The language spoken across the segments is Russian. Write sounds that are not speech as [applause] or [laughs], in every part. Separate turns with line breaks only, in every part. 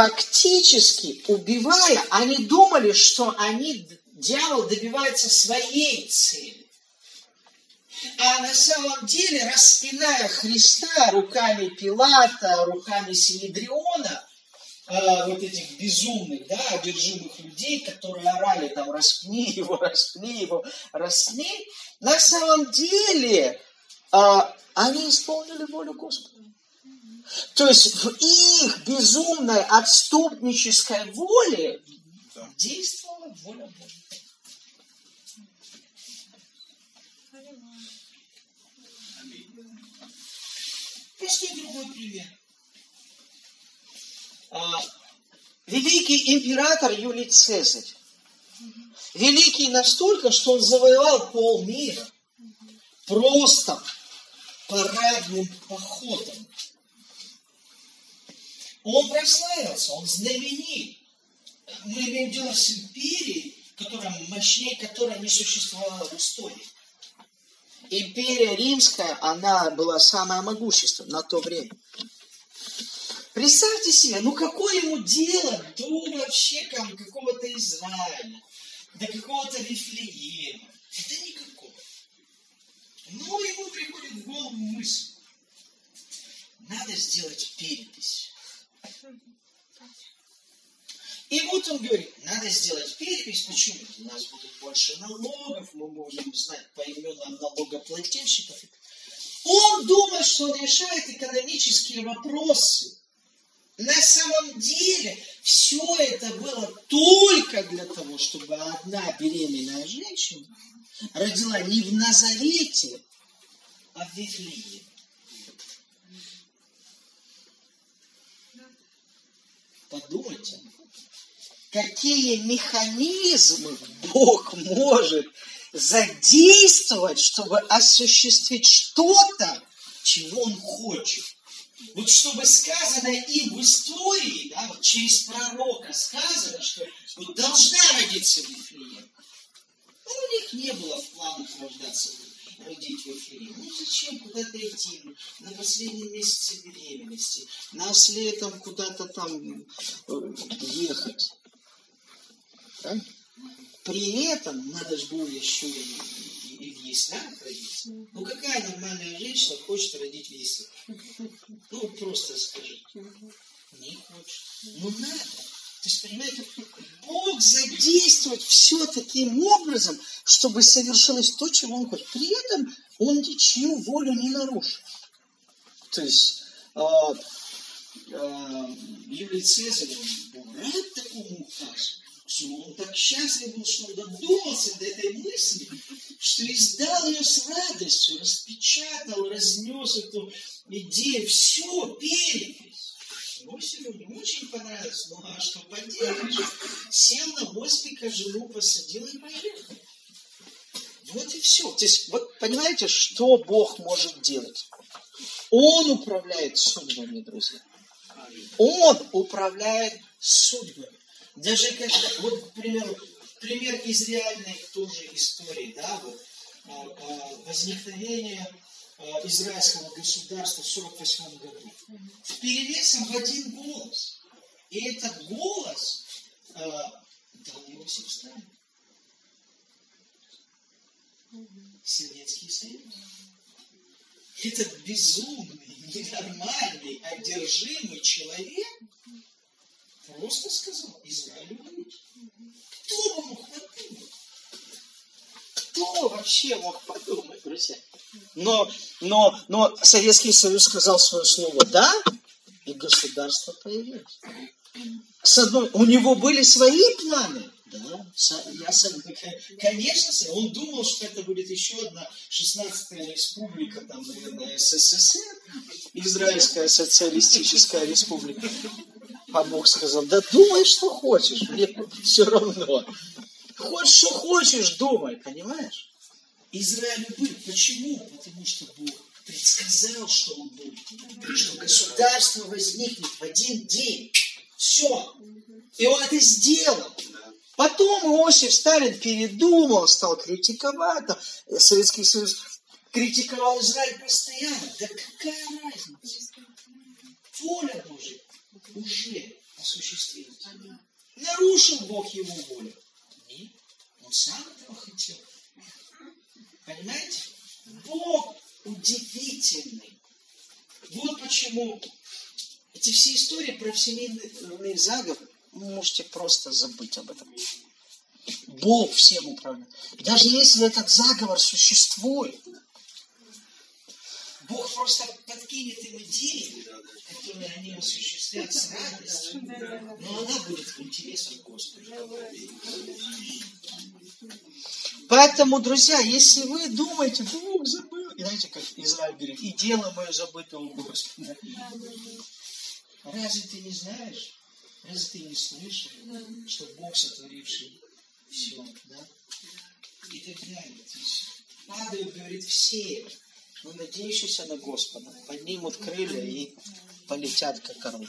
фактически убивая, они думали, что они, дьявол добивается своей цели. А на самом деле, распиная Христа руками Пилата, руками Синедриона, э, вот этих безумных, да, одержимых людей, которые орали там, распни его, распни его, распни, на самом деле э, они исполнили волю Господа. То есть в их безумной отступнической воле действовала воля Божья. Простой другой пример. А, великий император Юлий Цезарь. Великий настолько, что он завоевал полмира. Просто парадным походом. Он прославился, он знаменит. Мы имеем дело с империей, которая мощнее которой не существовала в истории. Империя римская, она была самая могущественная на то время. Представьте себе, ну какое ему дело до вообще там, какого-то Израиля, до какого-то Вифлеема. Это никакого. Но ему приходит в голову мысль. Надо сделать перепись. И вот он говорит, надо сделать перепись, почему? У нас будет больше налогов, мы можем знать по именам налогоплательщиков. Он думает, что он решает экономические вопросы. На самом деле все это было только для того, чтобы одна беременная женщина родила не в Назарете, а в Вифлееме. Подумайте, какие механизмы Бог может задействовать, чтобы осуществить что-то, чего Он хочет. Вот чтобы сказано им в истории, да, вот через пророка сказано, что вот должна родиться Вифлеем. Но у них не было в планах рождаться родить в Вифлеем. Ну зачем куда-то идти на последнем месяце беременности, нас летом куда-то там э, ехать. Да? При этом надо же было еще и, и, в яслях родить. Ну какая нормальная женщина хочет родить в яслях? Ну просто скажите. Не хочет. Ну надо. То есть, понимаете, Бог задействует все таким образом, чтобы совершилось то, чего Он хочет. При этом Он ничью волю не нарушил. То есть, э, э, Юлий Цезарь, он был рад такому указу он так счастлив был, что он додумался до этой мысли, что издал ее с радостью, распечатал, разнес эту идею, все, перепись. Иосифу не очень понравилось, ну а что поделаешь? Сел на мостика, жену посадил и поехал. Вот и все. То есть, вот понимаете, что Бог может делать? Он управляет судьбами, друзья. Он управляет судьбами. Даже когда, вот, к примеру, пример из реальной тоже истории, да, вот, а, а, возникновение израильского государства в 48 году. В перевесом в один голос. И этот голос дал Иосиф Сталин. Советский Союз. Этот безумный, ненормальный, одержимый человек просто сказал Израилю выйти. Кто бы мог подумать? Кто вообще мог подумать, друзья? Но, но, но Советский Союз сказал свое слово «да», и государство появилось. С одной, у него были свои планы, да, я, конечно, он думал, что это будет еще одна 16-я республика, там, наверное, СССР, Израильская социалистическая республика. А Бог сказал, да думай, что хочешь, мне все равно. Хочешь, что хочешь, думай, понимаешь? Израиль был. Почему? Потому что Бог предсказал, что он будет. Что государство возникнет в один день. Все. И он это сделал. Потом Иосиф Сталин передумал, стал критиковать. Советский Союз критиковал Израиль постоянно. Да какая разница? Воля Божья уже осуществить. Нарушил Бог его волю? Нет. Он сам этого хотел. Понимаете? Бог удивительный. Вот почему эти все про всемирный заговор, вы можете просто забыть об этом. Бог всем управляет. Даже если этот заговор существует, Бог просто подкинет им идеи, которые они осуществят с радостью, но она будет в интересах Господа. Поэтому, друзья, если вы думаете, Бог забыл, и знаете, как Израиль говорит, и дело мое забыто у Господа. Разве ты не знаешь, разве ты не слышал, что Бог сотворивший все, да? И так далее. Падают, говорит, все, но надеющиеся на Господа, поднимут крылья и полетят, как орлы.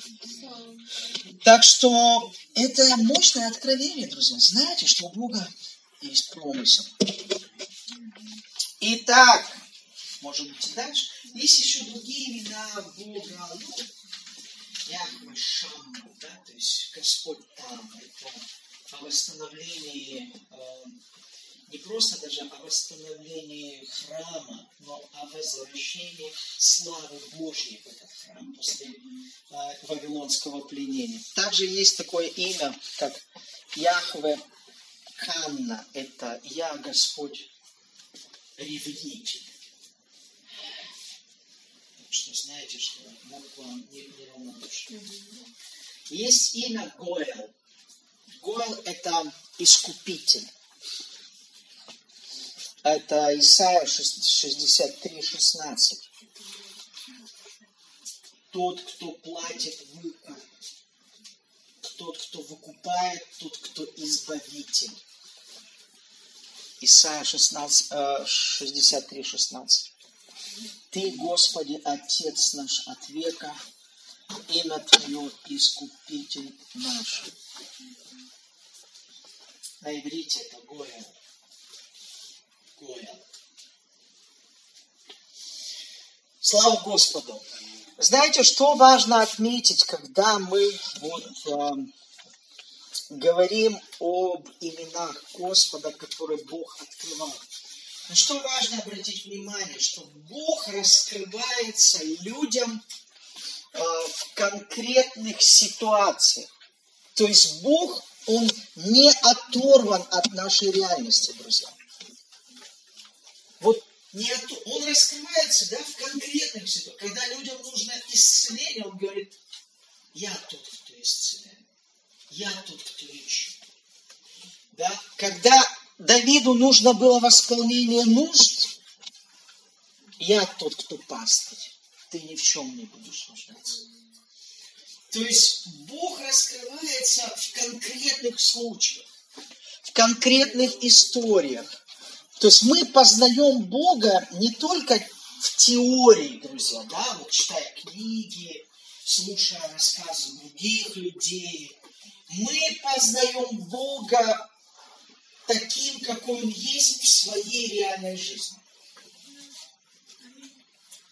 Так что это мощное откровение, друзья. Знаете, что у Бога есть промысел. Итак, может быть и дальше. Есть еще другие имена Бога. Ну, Яхве Шамма, да, то есть Господь там, это о восстановлении, э, не просто даже о восстановлении храма, но о возвращении славы Божьей в этот храм после э, Вавилонского пленения. Также есть такое имя, как Яхве Канна, это Я Господь ревнитель. Что знаете, что Бог вам не, не равнодушен. Есть имя Гоэл. Гоэл – это искупитель. Это Исайя 63, 16. Тот, кто платит выкуп. Тот, кто выкупает, тот, кто избавитель. Исайя 16, 63, 16. Ты, Господи, Отец наш от века, имя Твое Искупитель наш. На иврите это Гоя. Гоя. Слава Господу! Знаете, что важно отметить, когда мы вот э, говорим об именах Господа, которые Бог открывал? Но что важно обратить внимание, что Бог раскрывается людям э, в конкретных ситуациях. То есть Бог, Он не оторван от нашей реальности, друзья. Вот не от... Он раскрывается да, в конкретных ситуациях. Когда людям нужно исцеление, Он говорит, я тот, кто исцеляет. Я тот, кто лечит. Да? Когда Давиду нужно было восполнение нужд, я тот, кто пастырь. Ты ни в чем не будешь нуждаться. То есть Бог раскрывается в конкретных случаях, в конкретных историях. То есть мы познаем Бога не только в теории, друзья, да, вот читая книги, слушая рассказы других людей. Мы познаем Бога таким, какой он есть в своей реальной жизни.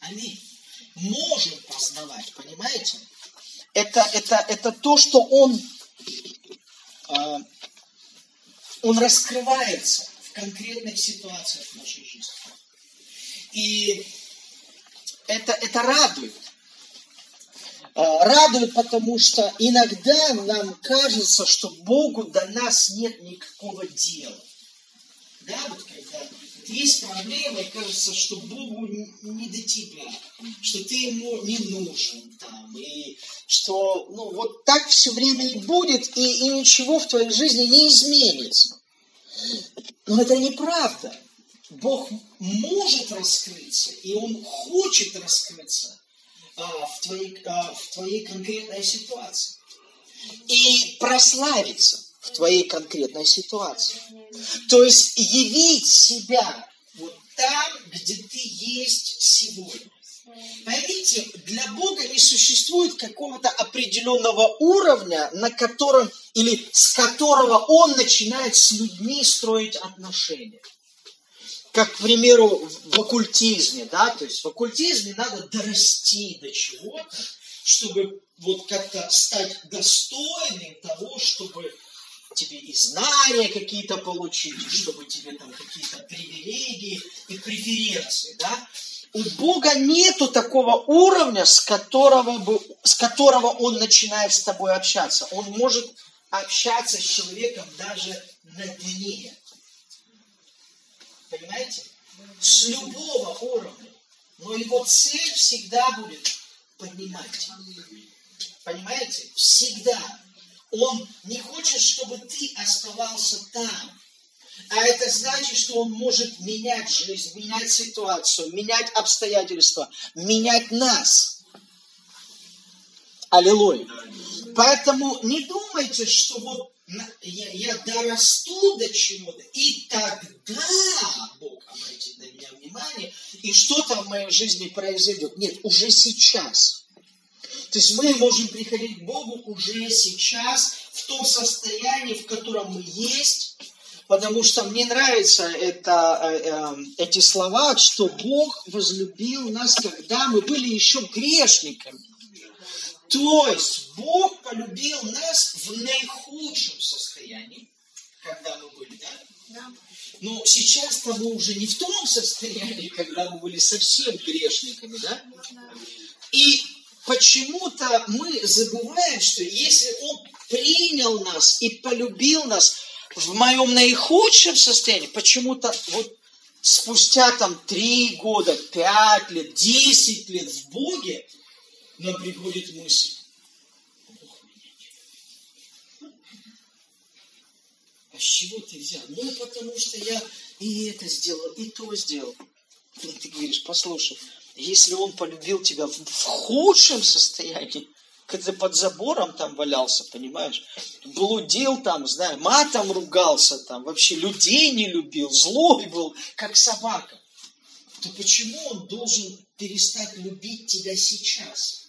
Аминь. Можем познавать, понимаете? Это, это, это то, что он, э, он раскрывается в конкретных ситуациях в нашей жизни. И это, это радует. Э, радует, потому что иногда нам кажется, что Богу до нас нет никакого дела. Да, вот когда есть проблема, кажется, что Богу не до тебя, что ты ему не нужен там, и что ну, вот так все время и будет, и, и ничего в твоей жизни не изменится. Но это неправда. Бог может раскрыться, и Он хочет раскрыться а, в, твоей, а, в твоей конкретной ситуации. И прославиться в твоей конкретной ситуации. То есть явить себя вот там, где ты есть сегодня. Поймите, для Бога не существует какого-то определенного уровня, на котором или с которого Он начинает с людьми строить отношения как, к примеру, в оккультизме, да, то есть в оккультизме надо дорасти до чего-то, чтобы вот как-то стать достойным того, чтобы тебе и знания какие-то получить, чтобы тебе там какие-то привилегии и преференции, да? У Бога нету такого уровня, с которого, бы, с которого Он начинает с тобой общаться. Он может общаться с человеком даже на дне. Понимаете? С любого уровня. Но его цель всегда будет поднимать. Понимаете? Всегда. Он не хочет, чтобы ты оставался там. А это значит, что он может менять жизнь, менять ситуацию, менять обстоятельства, менять нас. Аллилуйя. Поэтому не думайте, что вот я, я дорасту до чего-то, и тогда Бог обратит на меня внимание, и что-то в моей жизни произойдет. Нет, уже сейчас. То есть мы можем приходить к Богу уже сейчас, в том состоянии, в котором мы есть, потому что мне нравятся это, э, э, эти слова, что Бог возлюбил нас, когда мы были еще грешниками. То есть Бог полюбил нас в наихудшем состоянии, когда мы были, да? Да. Но сейчас-то мы уже не в том состоянии, когда мы были совсем грешниками, да? И почему-то мы забываем, что если Он принял нас и полюбил нас в моем наихудшем состоянии, почему-то вот спустя там три года, пять лет, десять лет в Боге, нам приходит мысль, Бог меня А с чего ты взял? Ну, потому что я и это сделал, и то сделал. И ты говоришь, послушай, если он полюбил тебя в худшем состоянии, когда под забором там валялся, понимаешь, блудил там, знаю, матом ругался там, вообще людей не любил, злой был, как собака, то почему он должен перестать любить тебя сейчас?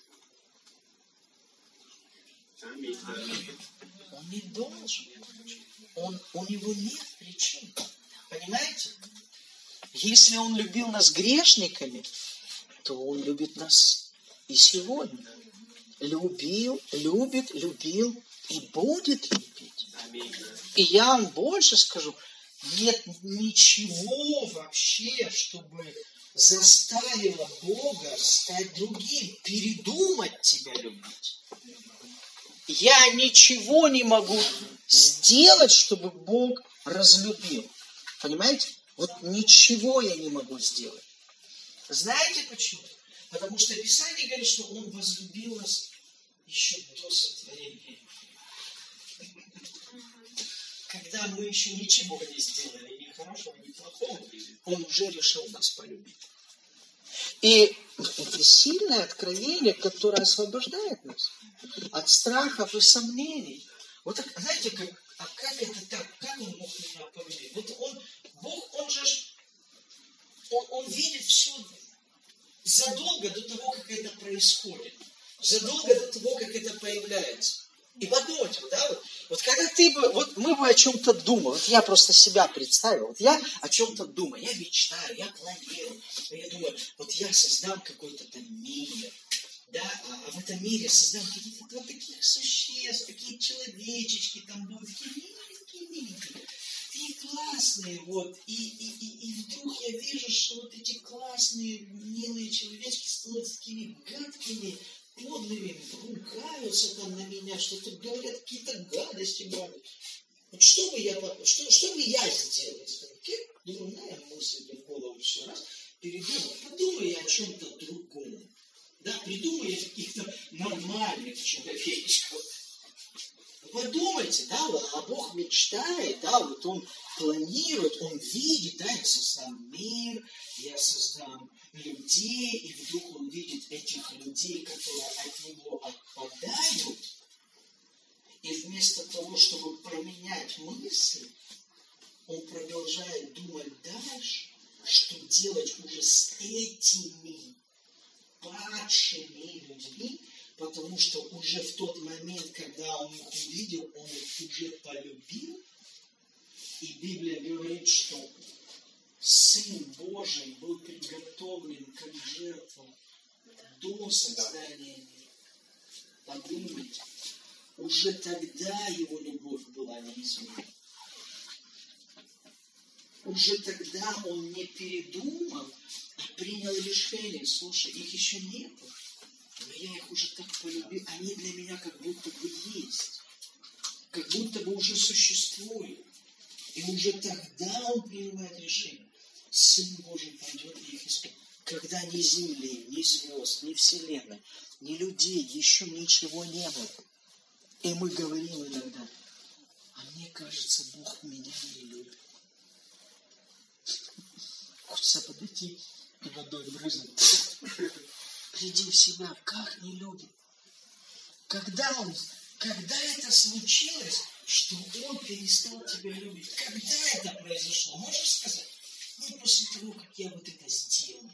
Он не должен. Он, у него нет причин. Понимаете? Если он любил нас грешниками, то Он любит нас и сегодня. Любил, любит, любил и будет любить. И я вам больше скажу, нет ничего вообще, чтобы заставило Бога стать другим, передумать тебя любить. Я ничего не могу сделать, чтобы Бог разлюбил. Понимаете? Вот ничего я не могу сделать. Знаете почему? Потому что Писание говорит, что Он возлюбил нас еще до сотворения. Когда мы еще ничего не сделали, ни хорошего, ни плохого, Он уже решил нас полюбить. И это сильное откровение, которое освобождает нас от страхов и сомнений. Вот так, знаете, как, а как это так? Как он мог меня полюбить? Вот он, Бог, он же, он, он видит все задолго до того, как это происходит, задолго до того, как это появляется. И подумать, да, вот, вот когда ты бы, вот мы бы о чем-то думали, вот я просто себя представил, вот я о чем-то думаю, я мечтаю, я планирую, я думаю, вот я создам какой-то там мир, да, а, а в этом мире создам каких-то вот таких существ, такие человечечки там будут, такие миленькие, миленькие. Такие классные, вот, и, и, и, и вдруг я вижу, что вот эти классные, милые человечки становятся такими гадкими, подлыми, ругаются там на меня, что-то говорят, какие-то гадости говорят. Вот что бы я, что, что бы я сделал? Как дурная мысль в голову все раз передумал. Подумай о чем-то другом. Да, придумай о каких-то нормальных человечках подумайте, да, а Бог мечтает, да, вот Он планирует, Он видит, да, я создам мир, я создам людей, и вдруг Он видит этих людей, которые от Него отпадают, и вместо того, чтобы променять мысли, Он продолжает думать дальше, что делать уже с этими падшими людьми, потому что уже в тот момент, когда он их увидел, он их уже полюбил. И Библия говорит, что Сын Божий был приготовлен как жертва до создания мира. подумайте, уже тогда его любовь была неизменна. Уже тогда он не передумал, а принял решение. Слушай, их еще нету, но я их уже так полюбил. Они для меня как будто бы есть. Как будто бы уже существуют. И уже тогда он принимает решение. Сын Божий пойдет их искать. Когда ни земли, ни звезд, ни вселенной, ни людей, еще ничего не было. И мы говорим иногда, а мне кажется, Бог меня не любит. Хочется подойти и водой брызнуть. Приди в себя, как не любит. Когда он, когда это случилось, что он перестал тебя любить? Когда это произошло? Можешь сказать? Ну, после того, как я вот это сделал.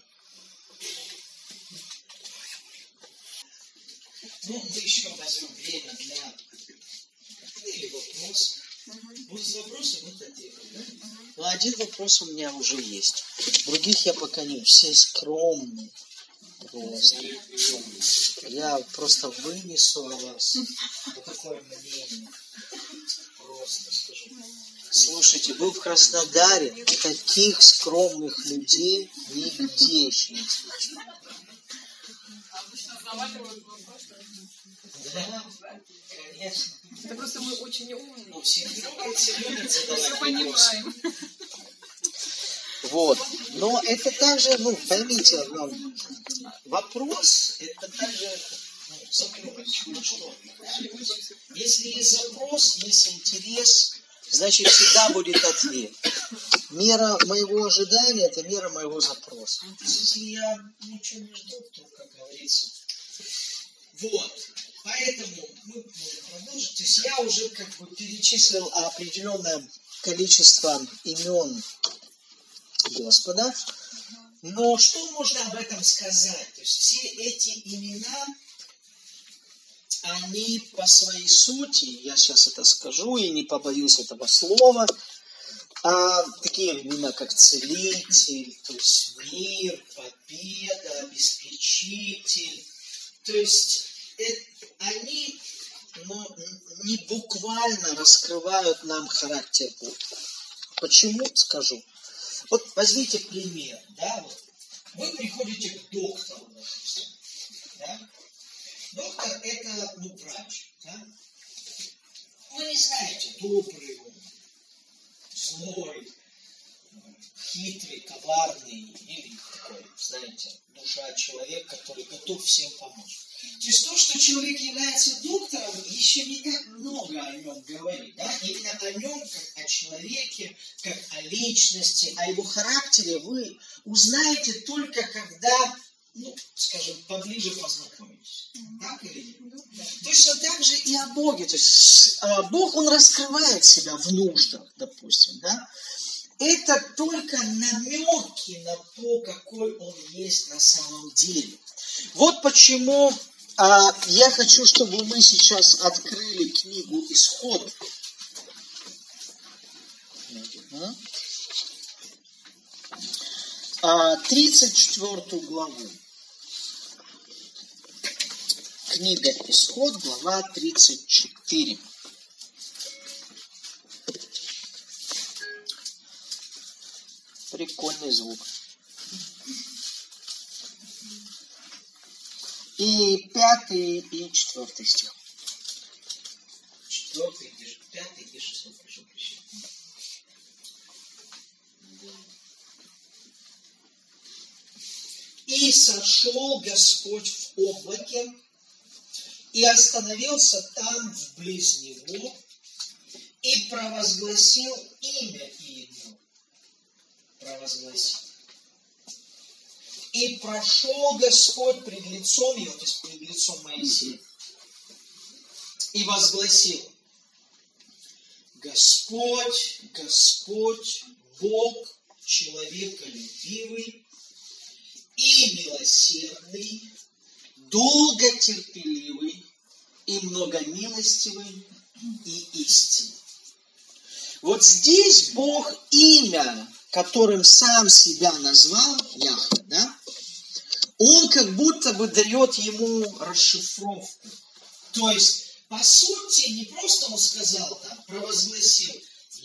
Ну, мы еще возьмем время для или вопросов. Будут вопросы, будут ответы, да? Ну, один вопрос у меня уже есть. Других я пока не... Все скромные. Просто. Я просто вынесу на вас такое мнение. Просто скажу. Слушайте, был в Краснодаре, таких скромных людей нигде еще не встречал. Да, конечно.
Это просто мы очень умные.
Ну, все все
понимаем.
Вот. Но это также, ну, поймите, ну, вопрос, это также Если есть запрос, есть интерес, значит всегда будет ответ. Мера моего ожидания – это мера моего запроса. Есть, если я ничего не жду, то, как говорится, вот. Поэтому мы можем продолжить. То есть я уже как бы перечислил определенное количество имен Господа. Но что можно об этом сказать? То есть все эти имена, они по своей сути, я сейчас это скажу и не побоюсь этого слова, а, такие имена, как целитель, то есть мир, победа, обеспечитель. То есть э- они ну, не буквально раскрывают нам характер Бога. Почему? Скажу. Вот возьмите пример, да, вот вы приходите к доктору, допустим, да? Доктор это, ну, врач, да? Вы не знаете, добрый он, злой, хитрый, коварный, или такой, знаете, душа человек, который готов всем помочь. То есть то, что человек является доктором, еще не так много о нем говорит. Да? Именно о нем, как о человеке, как о личности, о его характере вы узнаете только когда, ну, скажем, поближе познакомитесь. Так или нет? Точно так же и о Боге. То есть а, Бог, Он раскрывает себя в нуждах, допустим, да? Это только намеки на то, какой Он есть на самом деле. Вот почему а, я хочу, чтобы мы сейчас открыли книгу Исход. А, 34 главу. Книга Исход, глава 34. Прикольный звук. И пятый, и четвертый стих. Четвертый, и пятый, и шестой, прошу прощения. И сошел Господь в облаке, и остановился там вблиз него, и провозгласил имя Иеду. Провозгласил. И прошел Господь пред лицом его, то есть пред лицом Моисея, и возгласил, Господь, Господь, Бог человеколюбивый и милосердный, долготерпеливый и многомилостивый и истинный. Вот здесь Бог имя, которым сам себя назвал, Яхве, да, он как будто бы дает ему расшифровку. То есть, по сути, не просто он сказал там, провозгласил,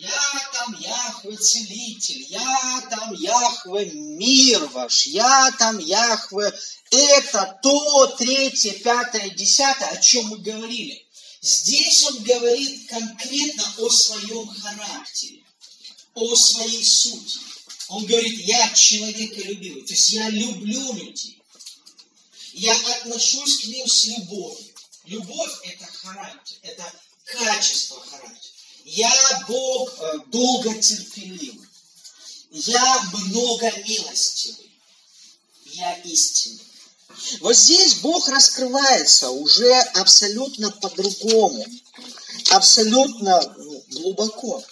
я там Яхве целитель, я там Яхве мир ваш, я там Яхве это, то, третье, пятое, десятое, о чем мы говорили. Здесь он говорит конкретно о своем характере, о своей сути. Он говорит, я человеколюбивый, то есть я люблю людей. Я отношусь к ним с любовью. Любовь – это характер, это качество характера. Я Бог э, долготерпеливый. Я много милостивый. Я истинный. Вот здесь Бог раскрывается уже абсолютно по-другому, абсолютно ну, глубоко.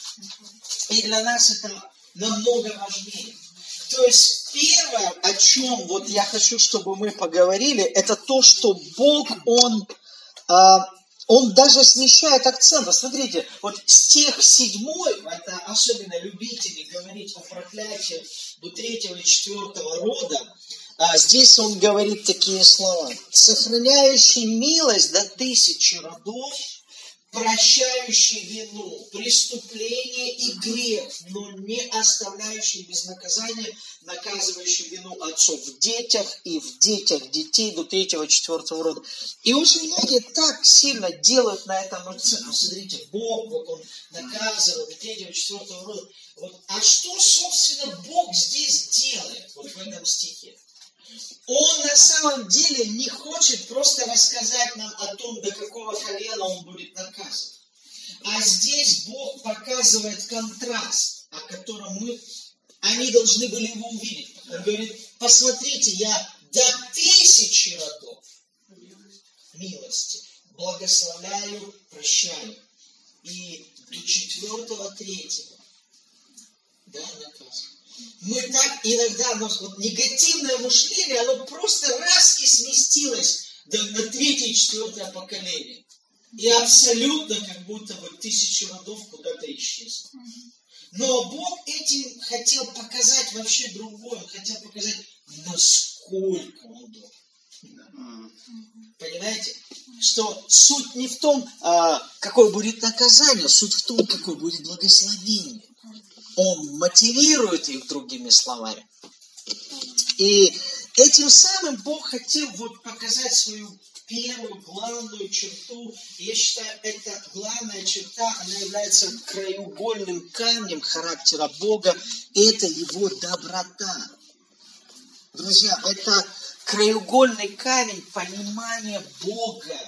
И для нас это намного важнее. То есть первое, о чем вот я хочу, чтобы мы поговорили, это то, что Бог, Он а, он даже смещает акцент. Смотрите, вот стих седьмой, это особенно любители говорить о проклятии до третьего и четвертого рода, а здесь он говорит такие слова. «Сохраняющий милость до тысячи родов, прощающий вину, преступление и грех, но не оставляющий без наказания, наказывающий вину отцов в детях и в детях детей до третьего, четвертого рода. И очень многие так сильно делают на этом акцент. Ну, смотрите, Бог, вот Он наказывал до третьего, четвертого рода. Вот, а что, собственно, Бог здесь делает, вот в этом стихе? Он на самом деле не хочет просто рассказать нам о том, до какого колена он будет наказан. А здесь Бог показывает контраст, о котором мы, они должны были его увидеть. Он говорит, посмотрите, я до тысячи родов милости благословляю, прощаю. И до четвертого, третьего, да, наказываю мы так иногда, ну, вот негативное мышление, оно просто раз и сместилось до, на третье четвертое поколение. И абсолютно как будто бы тысячи родов куда-то исчезли. Но Бог этим хотел показать вообще другое. Хотел показать, насколько Он добр. Понимаете? Что суть не в том, а, какое будет наказание, суть в том, какое будет благословение. Он мотивирует их другими словами. И этим самым Бог хотел вот показать свою первую главную черту. Я считаю, эта главная черта, она является краеугольным камнем характера Бога. Это его доброта. Друзья, это краеугольный камень понимания Бога,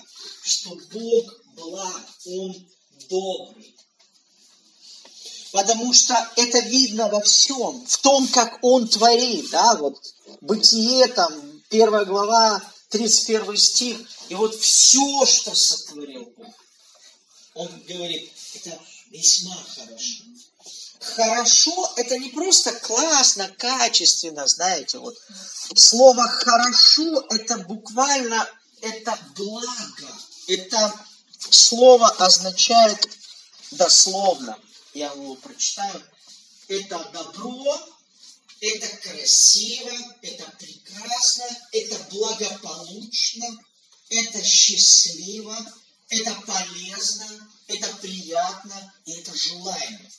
что Бог благ, Он добрый потому что это видно во всем, в том, как он творит, да, вот Бытие, там, первая глава, 31 стих, и вот все, что сотворил Бог, он говорит, это весьма хорошо. Хорошо – это не просто классно, качественно, знаете, вот. Слово «хорошо» – это буквально, это благо. Это слово означает дословно – я его прочитаю. Это добро, это красиво, это прекрасно, это благополучно, это счастливо, это полезно, это приятно и это желаемо.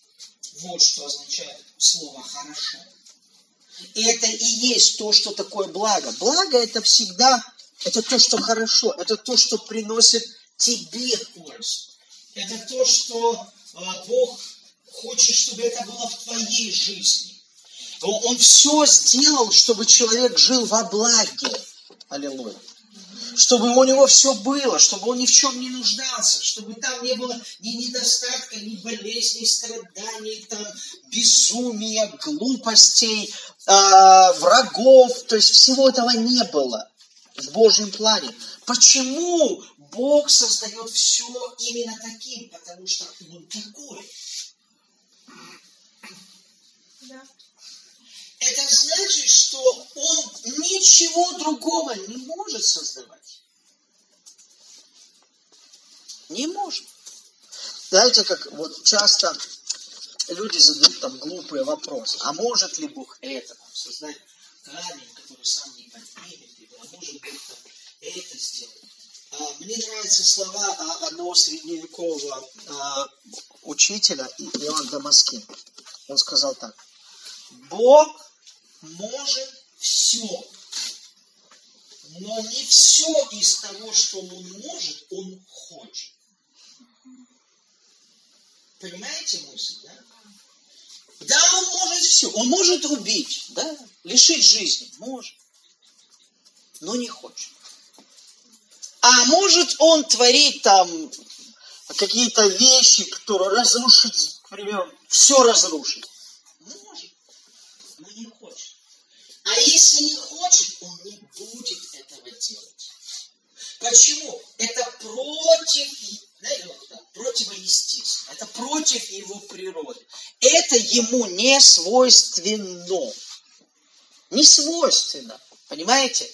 Вот что означает слово «хорошо». И это и есть то, что такое благо. Благо это всегда, это то, что хорошо, это то, что приносит тебе пользу. Это то, что а, Бог хочет, чтобы это было в твоей жизни. Он все сделал, чтобы человек жил во благе. Аллилуйя. Чтобы у него все было, чтобы он ни в чем не нуждался, чтобы там не было ни недостатка, ни болезней, страданий, там, безумия, глупостей, э, врагов. То есть всего этого не было в Божьем плане. Почему Бог создает все именно таким? Потому что Он такой. Это значит, что он ничего другого не может создавать. Не может. Знаете, как вот часто люди задают там глупые вопросы. А может ли Бог это там, создать камень, который сам не поднимет, или, а может Бог там это сделать? А, Мне нравятся слова а, одного средневекового а, учителя Иоанн Дамаскин. Он сказал так. Бог может все, но не все из того, что Он может, Он хочет. Понимаете мысль, да? Да, Он может все. Он может убить, да? Лишить жизни. Может. Но не хочет. А может он творить там какие-то вещи, которые разрушить, к примеру, все разрушить? Может, но не хочет. А если не хочет, он не будет этого делать. Почему? Это против, знаете, вот так, противоестественно. Это против его природы. Это ему не свойственно. Не свойственно. Понимаете?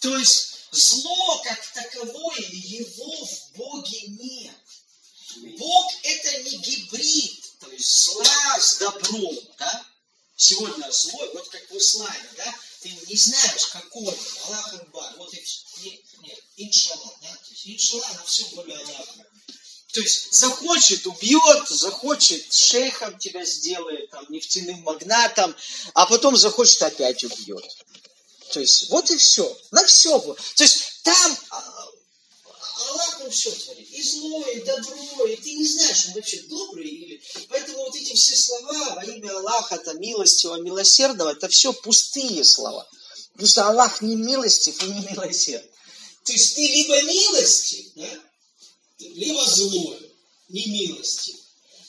То есть зло как таковое, его в Боге нет. Бог это не гибрид, то есть зла с добром, да? Сегодня злой, вот как в исламе, да? Ты не знаешь, какой, Аллах Акбар, вот и все. Нет, нет, иншаллах, да? То есть иншаллах на все воля Аллаха. То есть захочет, убьет, захочет, шейхом тебя сделает, там, нефтяным магнатом, а потом захочет, опять убьет. То есть вот и все. На все. То есть там а, он все творит. И зло, и добро, и ты не знаешь, он вообще добрый или... Поэтому вот эти все слова во имя Аллаха, там, милостивого, милосердного, это все пустые слова. Потому что Аллах не милостив и не милосерд. То есть ты либо милостив, да, либо злой, не милостив.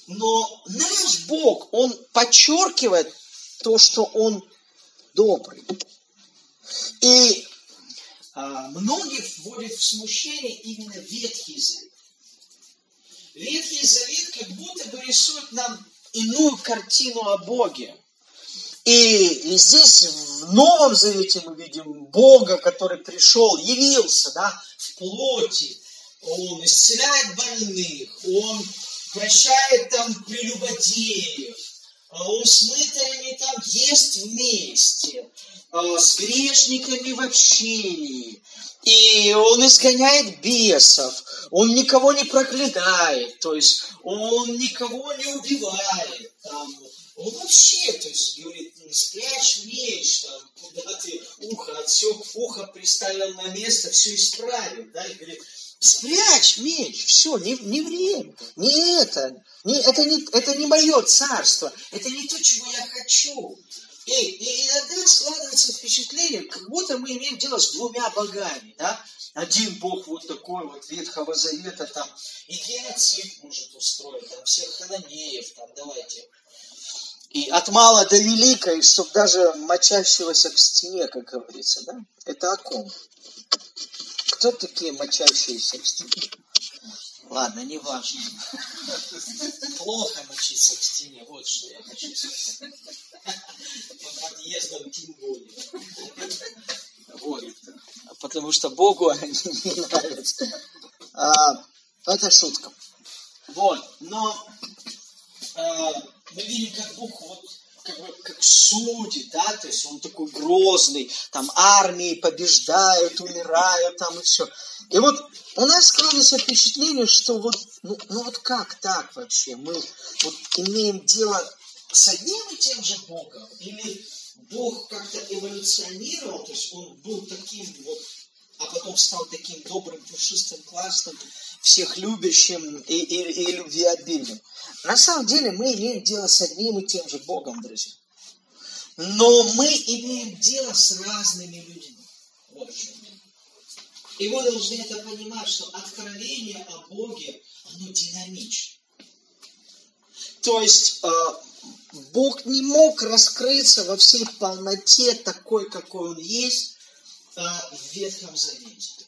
Но наш Бог, Он подчеркивает то, что Он добрый. И а, многих вводит в смущение именно Ветхий Завет. Ветхий Завет как будто бы рисует нам иную картину о Боге. И, здесь в Новом Завете мы видим Бога, который пришел, явился, да, в плоти. Он исцеляет больных, он прощает там прелюбодеев, с мытарями там ест вместе, с грешниками в общении. И он изгоняет бесов, он никого не проклинает, то есть он никого не убивает. Там, он вообще, то есть, говорит, спрячь меч, там, куда ты ухо отсек, ухо приставил на место, все исправил, да, и говорит, спрячь меч, все, не, не время, не это, не, это, не, это не мое царство, это не то, чего я хочу. И, и иногда складывается впечатление, как будто мы имеем дело с двумя богами, да? Один бог вот такой вот Ветхого Завета, там, и геноцид может устроить, там, всех хананеев, там, давайте. И от мала до великой, чтобы даже мочащегося к стене, как говорится, да? Это о ком? Кто такие мочащиеся к стене? Ладно, не важно. Плохо мочиться к стене, вот что я хочу сказать. По подъездам тем более. Вот. Потому что Богу они не нравятся. А, это шутка. Вот. Но а, мы видим, как Бог вот как, бы, как судит, да, то есть он такой грозный, там армии побеждают, умирают, там и все. И вот у нас складывается впечатление, что вот, ну, ну вот как так вообще? Мы вот имеем дело с одним и тем же Богом? Или Бог как-то эволюционировал, то есть он был таким вот, а потом стал таким добрым, пушистым, классным, всех любящим и, и, и любвеобильным. На самом деле мы имеем дело с одним и тем же Богом, друзья. Но мы имеем дело с разными людьми. Вот. И вы должны это понимать, что откровение о Боге, оно динамично. То есть э, Бог не мог раскрыться во всей полноте такой, какой Он есть э, в Ветхом Завете.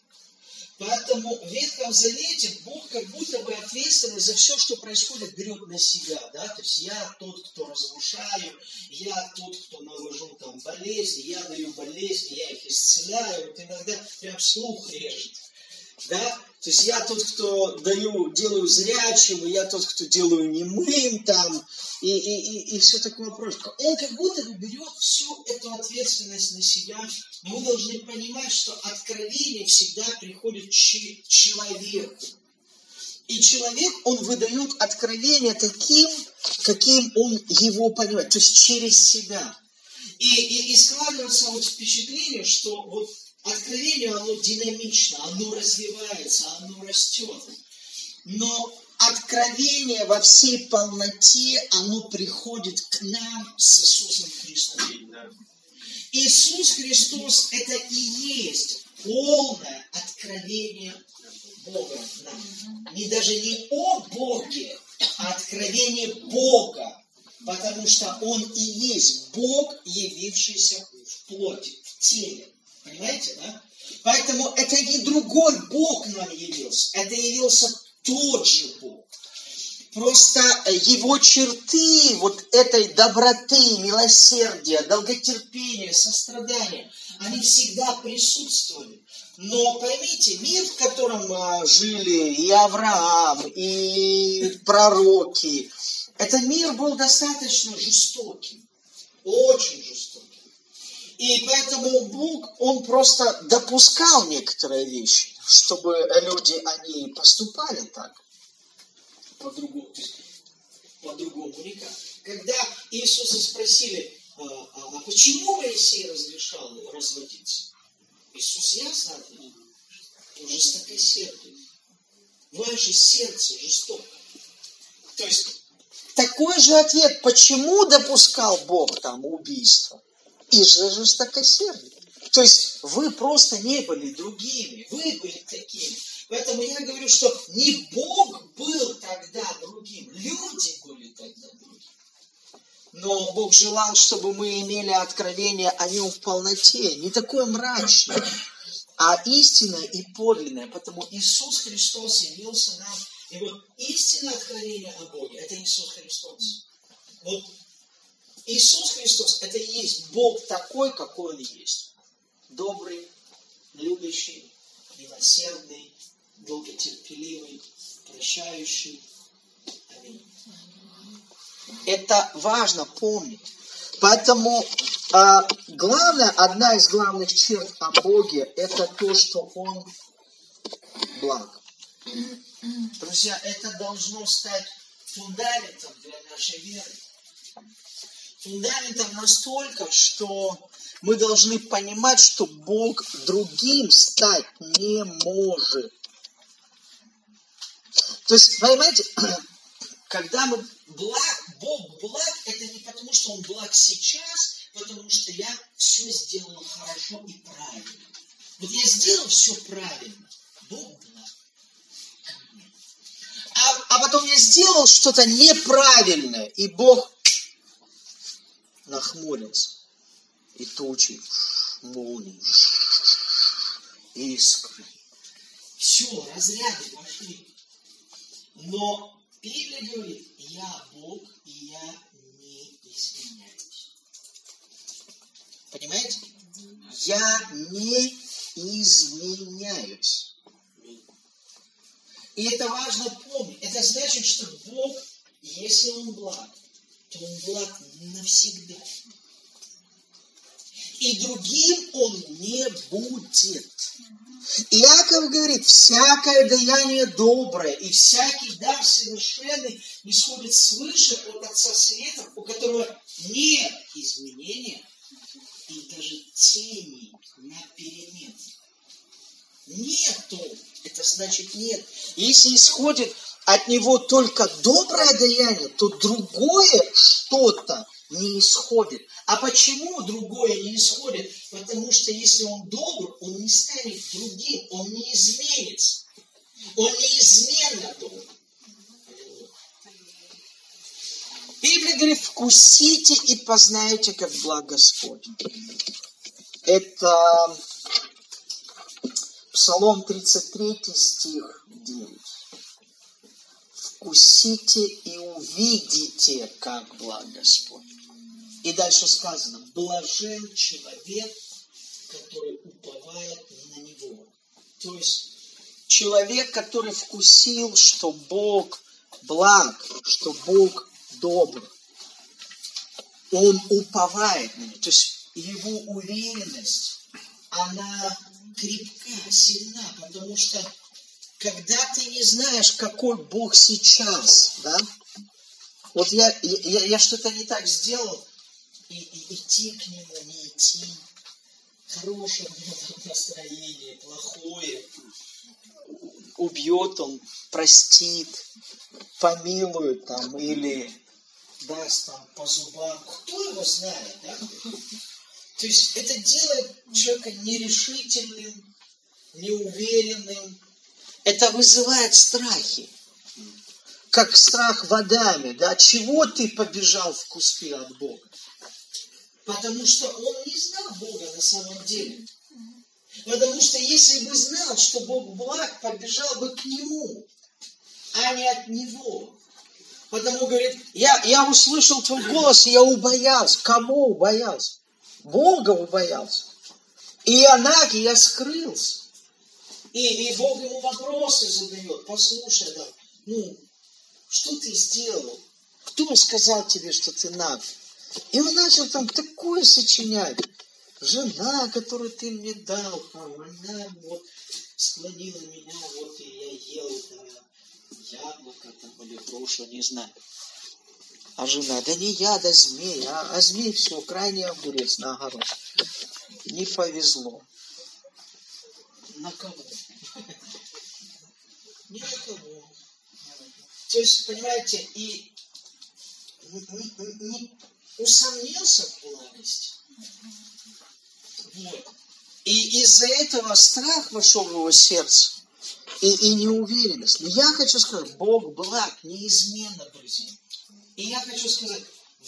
Поэтому в Ветхом Завете Бог как будто бы ответственность за все, что происходит, берет на себя. Да? То есть я тот, кто разрушаю, я тот, кто наложил там болезни, я даю болезни, я их исцеляю. Вот иногда прям слух режет. Да? То есть я тот, кто даю, делаю зрячим, и я тот, кто делаю немым там, и, и, и, и все такое прочее. Он как будто бы берет всю эту ответственность на себя. Вы должны понимать, что откровение всегда приходит к человеку. И человек, он выдает откровение таким, каким он его понимает, то есть через себя. И, и, и складывается вот впечатление, что вот Откровение, оно динамично, оно развивается, оно растет. Но откровение во всей полноте, оно приходит к нам с Иисусом Христом. Иисус Христос – это и есть полное откровение Бога нам. Не даже не о Боге, а откровение Бога. Потому что Он и есть Бог, явившийся в плоти, в теле. Понимаете, да? Поэтому это не другой Бог нам явился, это явился тот же Бог. Просто его черты вот этой доброты, милосердия, долготерпения, сострадания, они всегда присутствовали. Но поймите, мир, в котором а, жили и Авраам, и пророки, этот мир был достаточно жестоким, очень жестоким. И поэтому Бог, Он просто допускал некоторые вещи, чтобы люди, они поступали так. По-другому, по-другому никак. Когда Иисуса спросили, а, а, а почему Моисей разрешал разводиться? Иисус ясно ответил, жестокосердие. Ваше сердце жестоко. То есть такой же ответ, почему допускал Бог там убийство? И же жестокосердие. То есть вы просто не были другими, вы были такими. Поэтому я говорю, что не Бог был тогда другим, люди были тогда другими. Но Бог желал, чтобы мы имели откровение о Нем в полноте, не такое мрачное, а истинное и подлинное. Потому Иисус Христос явился нам. И вот истинное откровение о Боге – это Иисус Христос. Вот Иисус Христос – это и есть Бог такой, какой Он есть. Добрый, любящий, милосердный, долготерпеливый, прощающий. Аминь. Это важно помнить. Поэтому а, главное, одна из главных черт о Боге – это то, что Он благ. Друзья, это должно стать фундаментом для нашей веры фундаментом настолько, что мы должны понимать, что Бог другим стать не может. То есть, понимаете, [clears throat] когда мы благ, Бог благ, это не потому, что Он благ сейчас, потому что я все сделал хорошо и правильно. Вот я сделал все правильно, Бог благ. А, а потом я сделал что-то неправильное, и Бог нахмурился, и тучи, молнии, искры. Все, разряды пошли. Но Библия говорит, я Бог, и я не изменяюсь. Понимаете? Я не изменяюсь. И это важно помнить. Это значит, что Бог, если Он благ, то он благ навсегда. И другим он не будет. Иаков говорит, всякое даяние доброе и всякий дар совершенный исходит свыше от Отца Света, у которого нет изменения и даже тени на перемен. Нету. Это значит нет. Если исходит от него только доброе даяние, то другое что-то не исходит. А почему другое не исходит? Потому что если он добр, он не станет другим, он не изменится. Он неизменно добр. Библия говорит, вкусите и познайте, как благ Господь. Это Псалом 33 стих 9 вкусите и увидите, как благ Господь. И дальше сказано, блажен человек, который уповает на Него. То есть человек, который вкусил, что Бог благ, что Бог добр, он уповает на него. То есть его уверенность, она крепка, сильна, потому что когда ты не знаешь, какой Бог сейчас, да, вот я, я, я что-то не так сделал, и, и идти к Нему, не идти, хорошее у него там настроение, плохое, убьет он, простит, помилует там, или даст там по зубам, кто его знает, да? То есть это делает человека нерешительным, неуверенным. Это вызывает страхи. Как страх водами, да? Чего ты побежал в кусты от Бога? Потому что он не знал Бога на самом деле. Потому что если бы знал, что Бог благ, побежал бы к Нему, а не от Него. Потому говорит, я, я услышал твой голос, и я убоялся. Кому убоялся? Бога убоялся. И Анаки я скрылся. И, и Бог ему вопросы задает. Послушай, да, ну, что ты сделал? Кто сказал тебе, что ты наг? И он начал там такое сочинять. Жена, которую ты мне дал, там, она вот склонила меня, вот и я ел это яблоко там или грушу, не знаю. А жена, да не я, да змей, а, а змей все, крайний огурец на огород. Не повезло. На кого? Ни на кого. То есть, понимаете, и не, усомнился в благости. Вот. И из-за этого страх вошел в его сердце и, и неуверенность. Но я хочу сказать, Бог благ, неизменно, друзья. И я хочу сказать,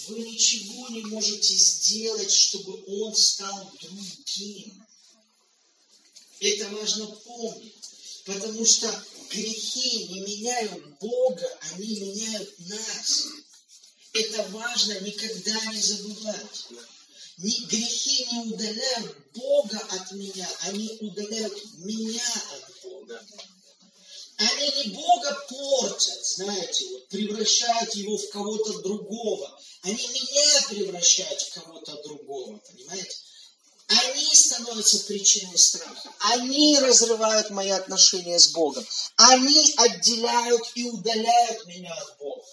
вы ничего не можете сделать, чтобы Он стал другим. Это важно помнить. Потому что грехи не меняют Бога, они меняют нас. Это важно никогда не забывать. Грехи не удаляют Бога от меня, они удаляют меня от Бога. Они не Бога портят, знаете, вот, превращают его в кого-то другого. Они меня превращают в кого-то становятся причиной страха. Они разрывают мои отношения с Богом. Они отделяют и удаляют меня от Бога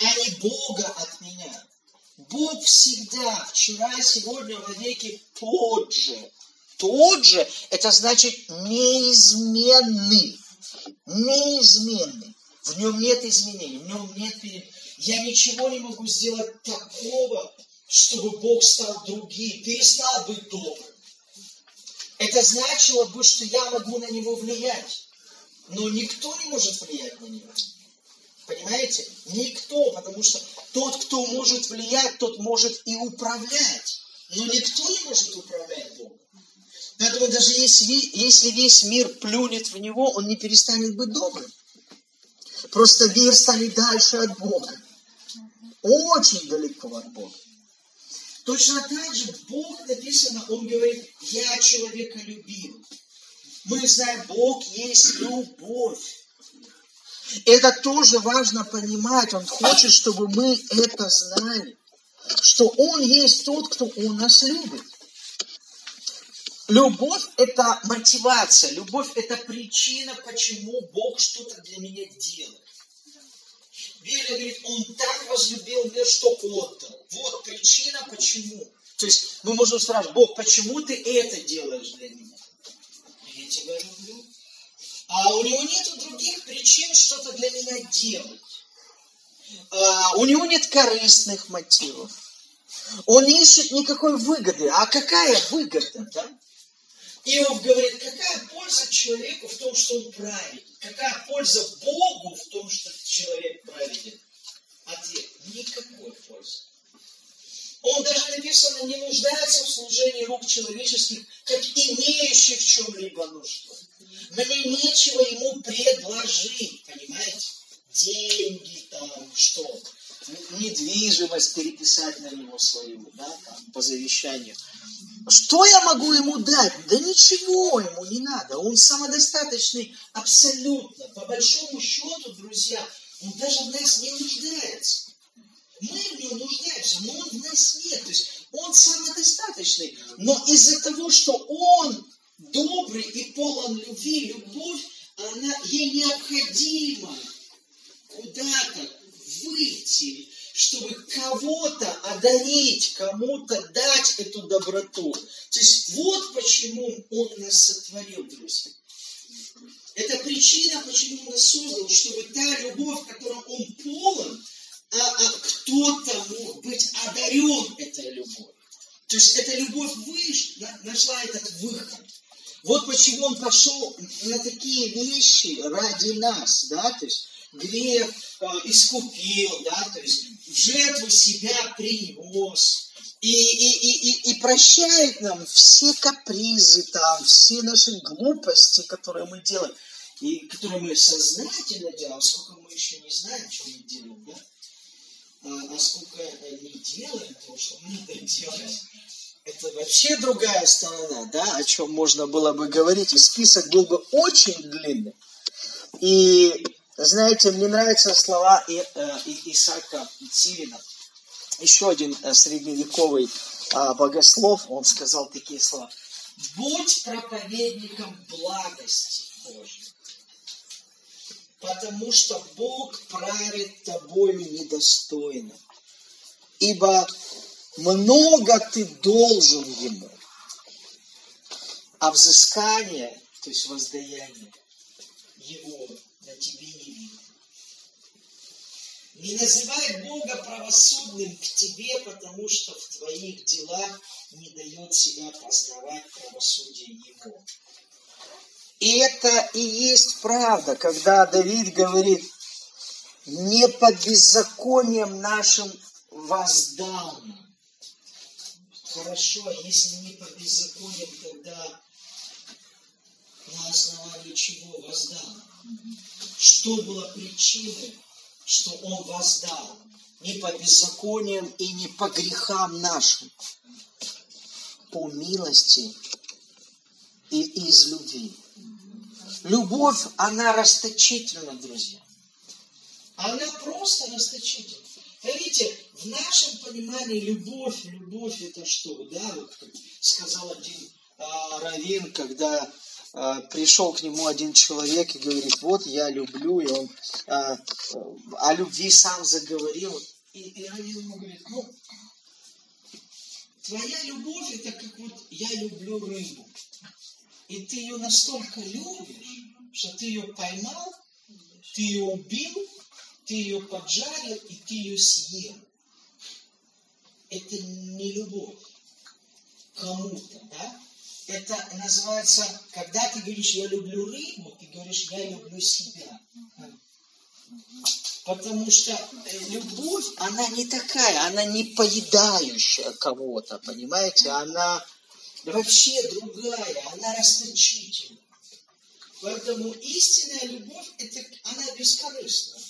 не Бога от меня. Бог всегда, вчера, сегодня, веки тот же. Тот же, это значит неизменный. Неизменный. В нем нет изменений, в нем нет перемен. Я ничего не могу сделать такого, чтобы Бог стал другим, перестал быть добрым. Это значило бы, что я могу на него влиять. Но никто не может влиять на него. Понимаете? Никто, потому что тот, кто может влиять, тот может и управлять. Но никто не может управлять Богом. Поэтому даже если, если весь мир плюнет в него, он не перестанет быть добрым. Просто мир станет дальше от Бога. Очень далеко от Бога. Точно так же Бог написано, Он говорит, я человека любил. Мы знаем, Бог есть любовь. Это тоже важно понимать. Он хочет, чтобы мы это знали. Что Он есть тот, кто У нас любит. Любовь – это мотивация. Любовь – это причина, почему Бог что-то для меня делает. Библия говорит, Он так возлюбил мир, что отдал. Вот причина, почему. То есть мы можем спрашивать, Бог, почему ты это делаешь для меня? Я тебя люблю а у него нет других причин что-то для меня делать. А, у него нет корыстных мотивов. Он не ищет никакой выгоды. А какая выгода, да? Иов говорит, какая польза человеку в том, что он праведен? Какая польза Богу в том, что человек праведен? Ответ – никакой пользы. Он даже написано, не нуждается в служении рук человеческих, как имеющий в чем-либо нужду. Мне нечего ему предложить, понимаете? Деньги там, что? Недвижимость переписать на него свою, да, там, по завещанию. Что я могу ему дать? Да ничего ему не надо. Он самодостаточный абсолютно. По большому счету, друзья, он даже в нас не нуждается. Мы в нем нуждаемся, но он в нас нет. То есть он самодостаточный. Но из-за того, что он добрый и полон любви, любовь, она, ей необходимо куда-то выйти, чтобы кого-то одарить, кому-то дать эту доброту. То есть вот почему Он нас сотворил, друзья. Это причина, почему Он нас создал, чтобы та любовь, которой Он полон, а, а кто-то мог быть одарен этой любовью. То есть эта любовь вышла, нашла этот выход. Вот почему он пошел на такие вещи ради нас, да, то есть грех э, искупил, да, то есть в жертву себя принес. И, и, и, и, и прощает нам все капризы там, все наши глупости, которые мы делаем, и которые мы сознательно делаем, сколько мы еще не знаем, что мы делаем, да? А, а сколько не делаем то, что надо делать. Это вообще другая сторона, да, о чем можно было бы говорить, и список был бы очень длинный. И знаете, мне нравятся слова и, э, Исаака Цивина. Еще один э, средневековый э, богослов, он сказал такие слова. Будь проповедником благости Божьей, потому что Бог правит тобою недостойно, ибо много ты должен Ему, а взыскание, то есть воздаяние Его на тебе не видно. Не называй Бога правосудным к тебе, потому что в твоих делах не дает себя познавать правосудие Его. И это и есть правда, когда Давид говорит, не по беззакониям нашим воздал. Хорошо, а если не по беззакониям, тогда на основании чего воздал? Что было причиной, что Он воздал? Не по беззакониям и не по грехам нашим, по милости и из любви. Любовь, она расточительна, друзья. Она просто расточительна. Видите, в нашем понимании любовь, любовь это что? Да, вот как сказал один а, раввин, когда пришел к нему один человек и говорит, вот я люблю, и он а, о любви сам заговорил. И, и Равин ему говорит, ну, твоя любовь это как вот я люблю рыбу. И ты ее настолько любишь, что ты ее поймал, ты ее убил, ты ее поджарил и ты ее съел. Это не любовь кому-то, да? Это называется, когда ты говоришь, я люблю рыбу, ты говоришь, я люблю себя. Потому что э, любовь, она не такая, она не поедающая кого-то, понимаете? Она вообще другая, она расточительная. Поэтому истинная любовь, это, она бескорыстна.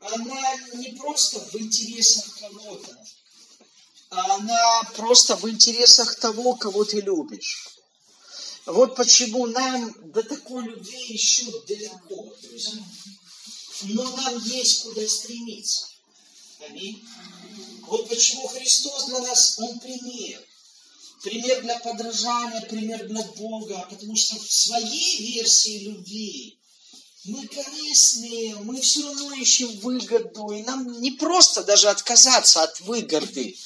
Она не просто в интересах кого-то, она просто в интересах того, кого ты любишь. Вот почему нам до такой любви еще далеко. Но нам есть куда стремиться. Аминь. Вот почему Христос для нас, Он пример. Пример для подражания, пример для Бога, потому что в своей версии любви мы корыстные, мы все равно ищем выгоду, и нам не просто даже отказаться от выгоды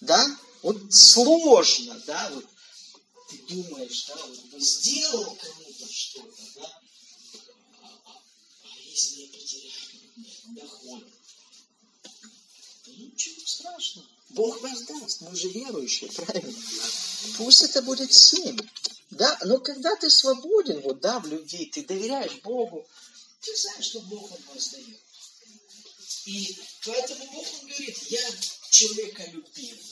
да, вот сложно, да, вот ты думаешь, да, вот сделал кому-то что-то, да, а, а, а если я потеряю доход? Да ничего страшного. Бог воздаст, мы же верующие, правильно? Пусть это будет семь. Да, но когда ты свободен, вот, да, в любви, ты доверяешь Богу, ты знаешь, что Бог он воздает. И поэтому Бог он говорит, я человеколюбивый.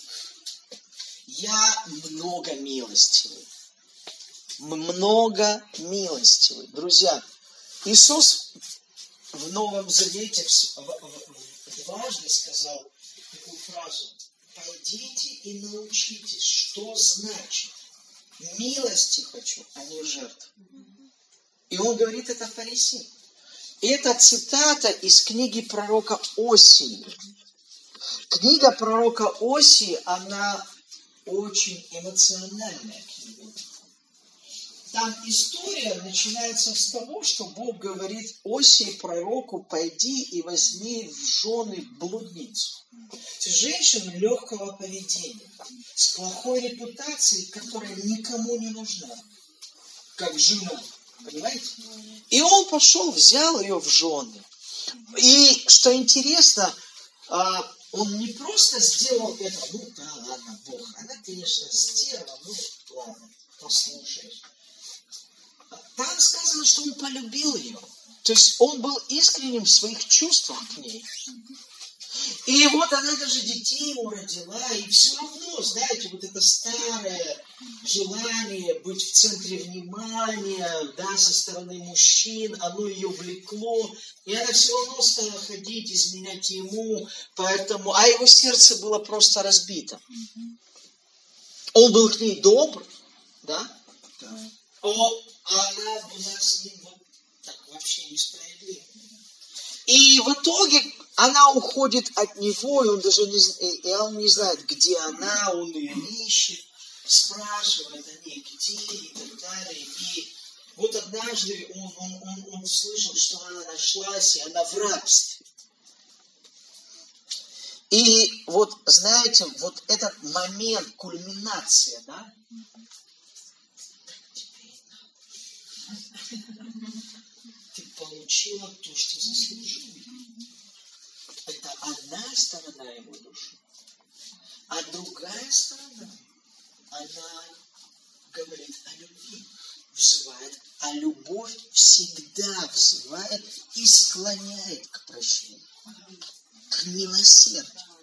Я много милостивый. Много милостивый. Друзья, Иисус в Новом Завете дважды сказал такую фразу. пойдите и научитесь, что значит милости хочу, а не жертв. И он говорит это фарисеям. Это цитата из книги пророка Осии. Книга пророка Осии, она очень эмоциональная книга. Там история начинается с того, что Бог говорит Осии пророку, пойди и возьми в жены блудницу. Женщину легкого поведения, с плохой репутацией, которая никому не нужна, как жена. Понимаете? И он пошел, взял ее в жены. И что интересно, а, он не просто сделал это, ну да, ладно, Бог, она, конечно, стерва, ну ладно, послушаешь. Там сказано, что он полюбил ее. То есть он был искренним в своих чувствах к ней. И вот она даже детей ему родила, и все равно, знаете, вот это старое желание быть в центре внимания, да, со стороны мужчин, оно ее влекло, и она все равно стала ходить, изменять ему, поэтому, а его сердце было просто разбито. Он был к ней добр, да? да. О, а она была с ним вот так вообще несправедлива. И в итоге она уходит от него, и он даже не, и он не знает, где она, он ее ищет, спрашивает о ней, где и так далее. И вот однажды он, он, он, он услышал, что она нашлась, и она в рабстве. И вот, знаете, вот этот момент, кульминация, да, ты получила то, что заслужила. Это одна сторона его души. А другая сторона, она говорит о любви, взывает, а любовь всегда взывает и склоняет к прощению, к милосердию.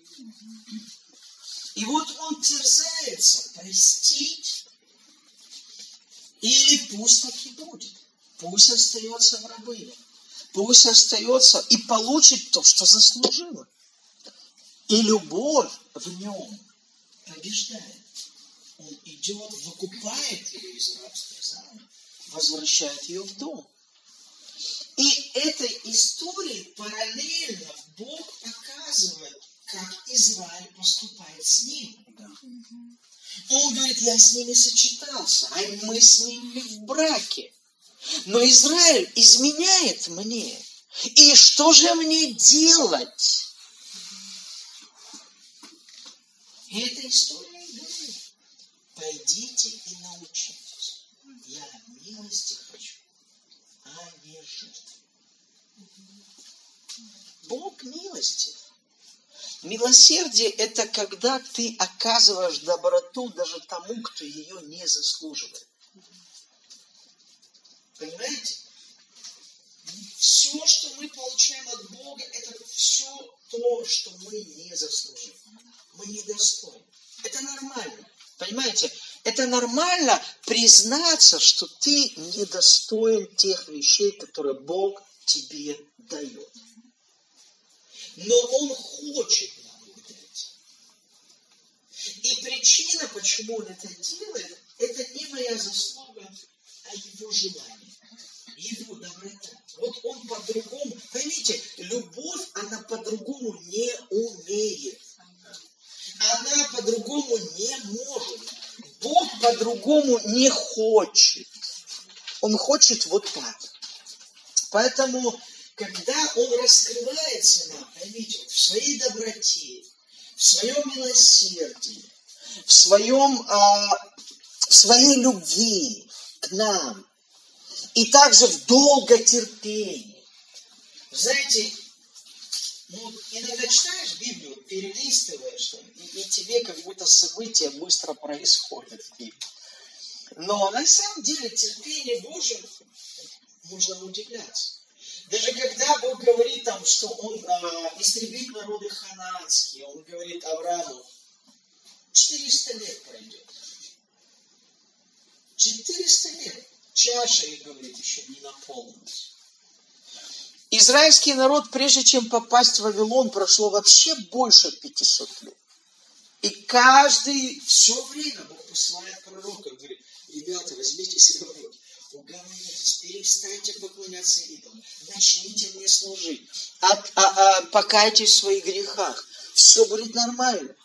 И вот он терзается простить, или пусть так и будет. Пусть остается в рабыне пусть остается и получит то, что заслужила. И любовь в нем побеждает. Он идет, выкупает ее из рабства заново, возвращает ее в дом. И этой истории параллельно Бог показывает, как Израиль поступает с ним. Он говорит, я с ними сочетался, а мы с ними в браке. Но Израиль изменяет мне. И что же мне делать? И эта история говорит, пойдите и научитесь. Я милости хочу, а не жертв. Бог милости. Милосердие – это когда ты оказываешь доброту даже тому, кто ее не заслуживает. Понимаете? Все, что мы получаем от Бога, это все то, что мы не заслужили. Мы недостойны. Это нормально. Понимаете? Это нормально признаться, что ты недостоин тех вещей, которые Бог тебе дает. Но Он хочет нам их дать. И причина, почему Он это делает, это не моя заслуга, а Его желание его доброта. Вот он по-другому, поймите, любовь, она по-другому не умеет. Она по-другому не может. Бог по-другому не хочет. Он хочет вот так. Поэтому, когда Он раскрывается нам, поймите, в своей доброте, в своем милосердии, в, своем, а, в своей любви к нам, и также в долготерпении. Знаете, ну, иногда читаешь Библию, перелистываешь, и, и тебе как будто события быстро происходят в Библии. Но на самом деле терпение Божье можно удивляться. Даже когда Бог говорит там, что Он а, истребит народы хананские, Он говорит Аврааму, 400 лет пройдет. 400 лет чаша, и говорит, еще не наполнилась. Израильский народ, прежде чем попасть в Вавилон, прошло вообще больше 500 лет. И каждый, все время Бог посылает пророка, говорит, ребята, возьмите себя в руки, угомонитесь, перестаньте поклоняться идолам, начните мне служить, от, а, а, покайтесь в своих грехах, все будет нормально.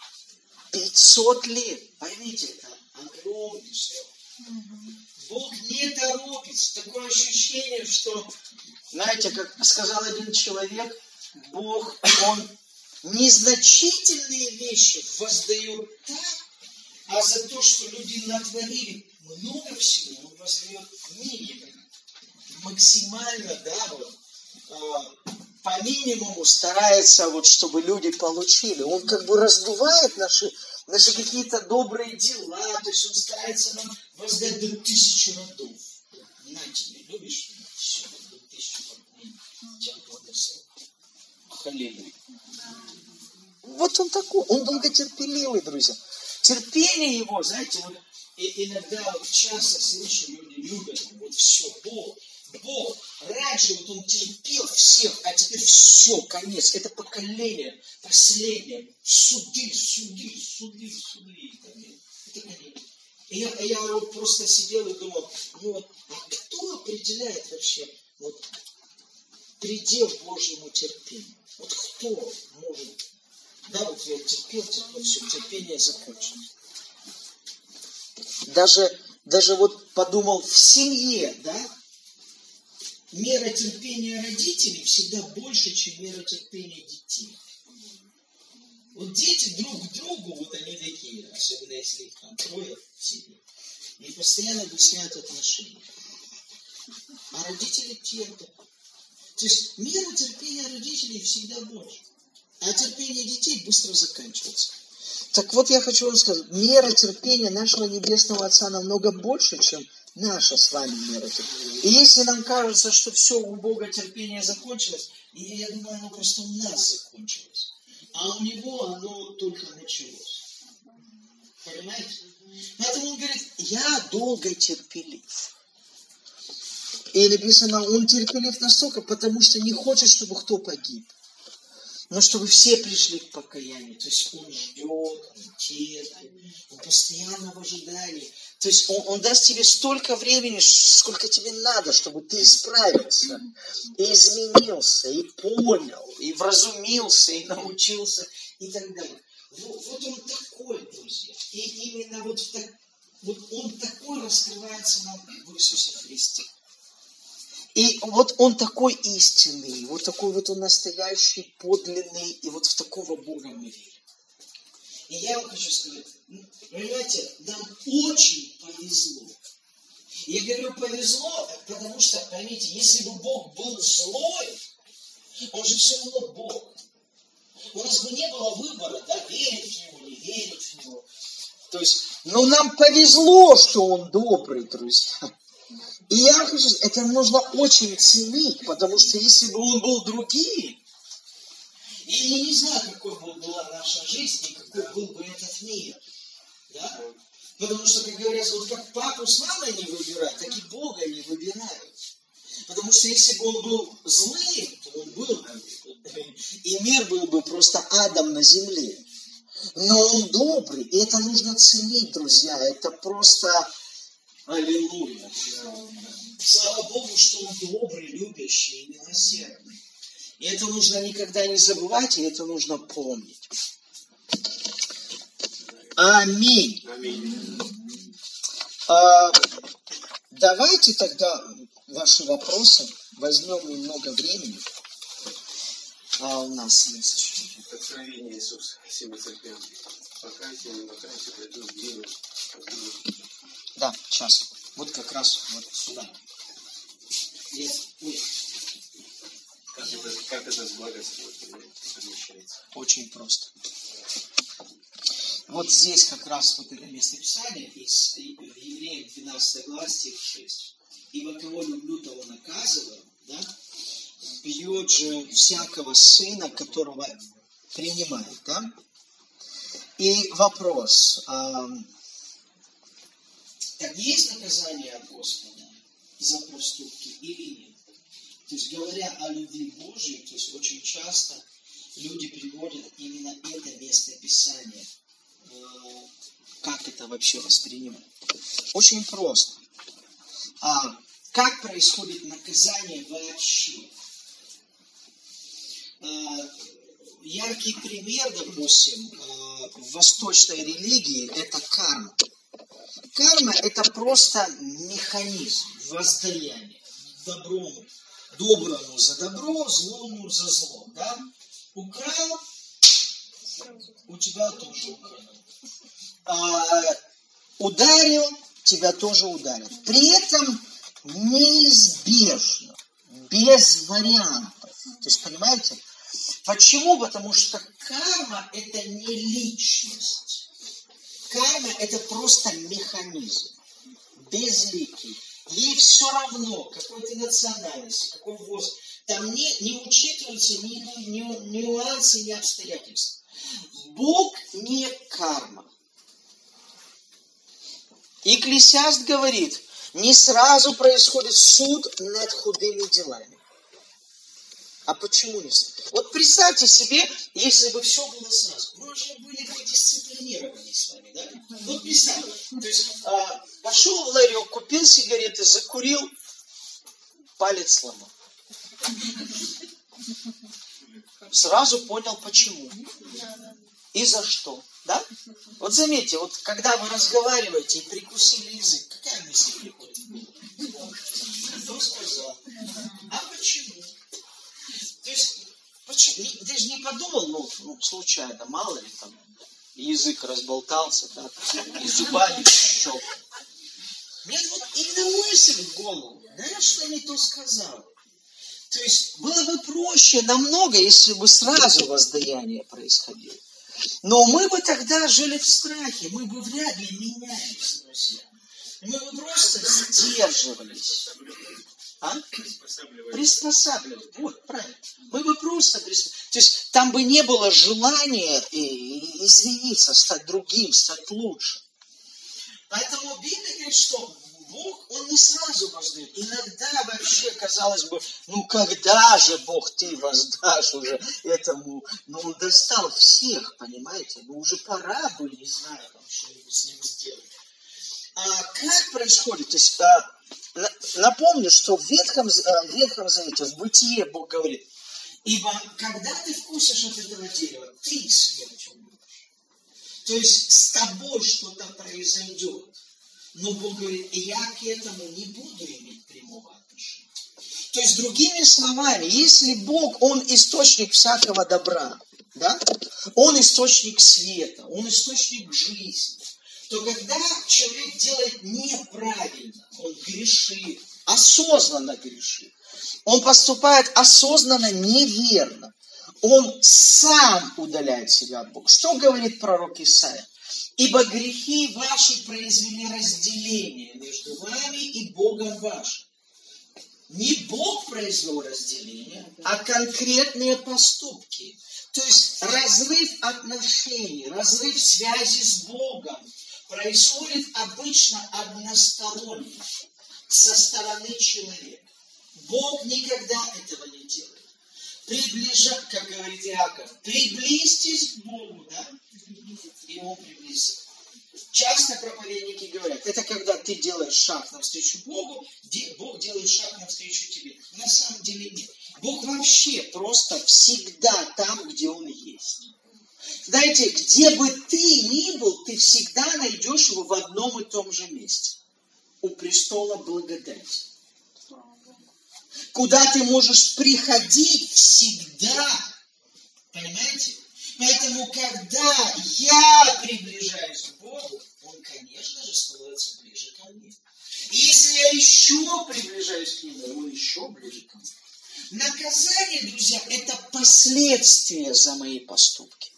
500 лет, поймите, это огромный срок. Бог не торопится. Такое ощущение, что, знаете, как сказал один человек, Бог, Он незначительные вещи воздает так, а за то, что люди натворили много всего, Он воздает минимум. Максимально, да, вот, э, по минимуму старается, вот, чтобы люди получили. Он как бы раздувает наши, наши какие-то добрые дела, то есть он старается нам воздать до тысячи родов. На тебе, любишь? Все, до тысячи тебя благословил. Халилуя. Вот он такой, он долготерпеливый, друзья. Терпение его, знаете, вот и иногда часто слышу, люди любят, вот все, Бог, Бог, раньше вот он терпел всех, а теперь все, конец. Это поколение последнее. Суды, суды, суды, суды. Это конец. И я, я вот просто сидел и думал, ну а кто определяет вообще вот, предел Божьему терпению? Вот кто может? Да, вот я терпел, терпел, все, терпение закончилось. Даже, даже вот подумал в семье, да, мера терпения родителей всегда больше, чем мера терпения детей. Вот дети друг к другу, вот они такие, особенно если их там трое в семье, они постоянно выясняют отношения. А родители терпят. То есть мера терпения родителей всегда больше. А терпение детей быстро заканчивается. Так вот я хочу вам сказать, мера терпения нашего Небесного Отца намного больше, чем наша с вами мера терпения. И если нам кажется, что все у Бога терпение закончилось, я думаю, оно просто у нас закончилось. А у него оно только началось. Понимаете? Поэтому он говорит, я долго терпелив. И написано, он терпелив настолько, потому что не хочет, чтобы кто погиб но чтобы все пришли к покаянию. То есть он ждет, он терпит, он постоянно в ожидании. То есть он, он даст тебе столько времени, сколько тебе надо, чтобы ты исправился, и изменился, и понял, и вразумился, и научился, и так далее. Вот, вот он такой, друзья. И именно вот, так, вот он такой раскрывается нам в Иисусе Христе. И вот он такой истинный, вот такой вот он настоящий, подлинный, и вот в такого Бога мы верим. И я вам хочу сказать, ну, понимаете, нам очень повезло. Я говорю повезло, потому что, поймите, если бы Бог был злой, он же все равно Бог. У нас бы не было выбора, да, верить в Него, не верить в Него. То есть, но нам повезло, что Он добрый, друзья. И я хочу сказать, это нужно очень ценить, потому что если бы он был другим, и я не знаю, какой бы была наша жизнь, и какой был бы этот мир. Да? Потому что, как говорят, вот как папу с мамой не выбирают, так и Бога не выбирают. Потому что если бы он был злым, то он был бы, [laughs] и мир был бы просто адом на земле. Но он добрый, и это нужно ценить, друзья. Это просто Аллилуйя. Слава Богу, что Он добрый, любящий и милосердный. И это нужно никогда не забывать, и это нужно помнить. Аминь. Аминь. А, давайте тогда ваши вопросы возьмем немного времени. А у нас есть.
Откровение Иисуса, всеми церквям. Покайте, не покайте, придут дни,
да, сейчас. Вот как раз вот сюда. Есть. Ой.
Как это, как это с благостью совмещается?
Очень просто. Вот здесь как раз вот это местописание из Евреям 12 глава, стих 6. «Ибо кого люблю, того наказываю, да? бьет же всякого сына, которого принимает, да? И вопрос, так есть наказание от Господа за проступки или нет? То есть, говоря о любви Божьей, то есть очень часто люди приводят именно это место Писания как это вообще воспринимать? Очень просто. А, как происходит наказание вообще? А, яркий пример, допустим, а, в восточной религии – это карма. Карма – это просто механизм воздаяния доброму, доброму за добро, злому за зло. Да? Украл, у тебя тоже украл. А, ударил, тебя тоже ударят. При этом неизбежно, без вариантов. То есть, понимаете? Почему? Потому что карма – это не личность. Карма – это просто механизм, безликий. Ей все равно, какой ты национальности, какой возраст. Там не, не учитываются ни, ни, ни нюансы, ни обстоятельства. Бог не карма. Екклесиаст говорит, не сразу происходит суд над худыми делами. А почему не сразу? Вот представьте себе, если бы все было сразу. Мы уже были бы дисциплинированы с вами, да? Вот представьте. То есть а, пошел в ларек, купил сигареты, закурил, палец сломал. Сразу понял почему. И за что. Да? Вот заметьте, вот когда вы разговариваете и прикусили язык, какая мысль приходит? Почему? Ты же не подумал, ну, ну, случайно, мало ли там, язык разболтался, да, и зубами щелкнул. Нет, вот именно мысль в голову. Да, что не то сказал. То есть было бы проще намного, если бы сразу воздаяние происходило. Но мы бы тогда жили в страхе, мы бы вряд ли менялись, друзья. Мы бы просто сдерживались. А? Приспосабливать. Вот, правильно. Мы бы просто приспосабливать. То есть там бы не было желания извиниться, стать другим, стать лучше. Поэтому Библия говорит, что Бог, Он не сразу воздает. Иногда вообще, казалось бы, ну когда же Бог ты воздашь уже этому? Ну Он достал всех, понимаете? Ну уже пора бы, не знаю, там что-нибудь с ним сделать. А как происходит? То есть, а, напомню, что в Ветхом, а, в Ветхом Завете, в Бытие Бог говорит, ибо когда ты вкусишь от этого дерева, ты смерть умрешь. То есть с тобой что-то произойдет. Но Бог говорит, я к этому не буду иметь прямого отношения. То есть, другими словами, если Бог, Он источник всякого добра, да? Он источник света, Он источник жизни, то когда человек делает неправильно, он грешит, осознанно грешит, он поступает осознанно неверно, он сам удаляет себя от Бога. Что говорит пророк Исаия? Ибо грехи ваши произвели разделение между вами и Богом вашим. Не Бог произвел разделение, а конкретные поступки. То есть разрыв отношений, разрыв связи с Богом происходит обычно односторонне, со стороны человека. Бог никогда этого не делает. Приближа, как говорит Иаков, приблизьтесь к Богу, да? И Он приблизится. Часто проповедники говорят, это когда ты делаешь шаг навстречу Богу, Бог делает шаг навстречу тебе. На самом деле нет. Бог вообще просто всегда там, где Он есть. Знаете, где бы ты ни был, ты всегда найдешь его в одном и том же месте. У престола благодати. Куда ты можешь приходить всегда. Понимаете? Поэтому, когда я приближаюсь к Богу, Он, конечно же, становится ближе ко мне. И если я еще приближаюсь к Нему, Он еще ближе ко мне. Наказание, друзья, это последствия за мои поступки.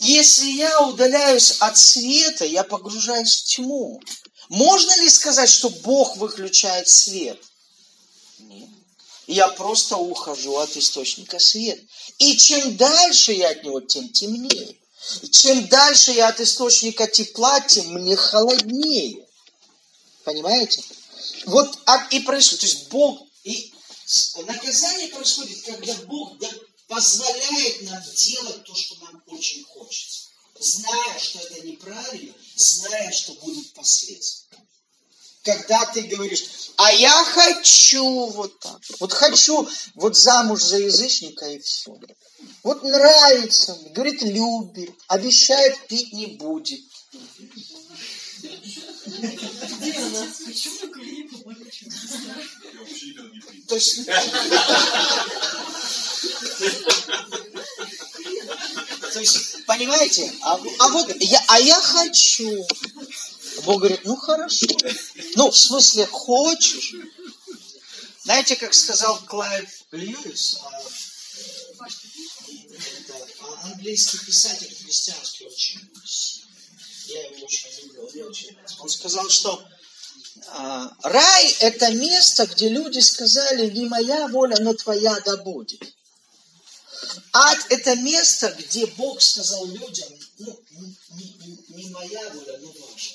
Если я удаляюсь от света, я погружаюсь в тьму. Можно ли сказать, что Бог выключает свет? Нет. Я просто ухожу от источника света. И чем дальше я от него, тем темнее. И чем дальше я от источника тепла, тем мне холоднее. Понимаете? Вот и происходит. То есть Бог, и наказание происходит, когда Бог позволяет нам делать то, что очень хочется. зная, что это неправильно, зная, что будут последствия. Когда ты говоришь, а я хочу вот так, вот хочу вот замуж за язычника и все. Вот нравится, говорит, любит, обещает, пить не будет. То есть... [laughs] То есть, понимаете, а, а вот я, а я хочу. Бог говорит, ну хорошо. Ну, в смысле, хочешь. Знаете, как сказал Клайв Льюис, а, это, а, английский писатель христианский очень я его очень люблю, мне очень. Он сказал, что а, рай – это место, где люди сказали, не моя воля, но твоя да будет. Ад – это место, где Бог сказал людям, ну, не, не, не моя воля, но ваша.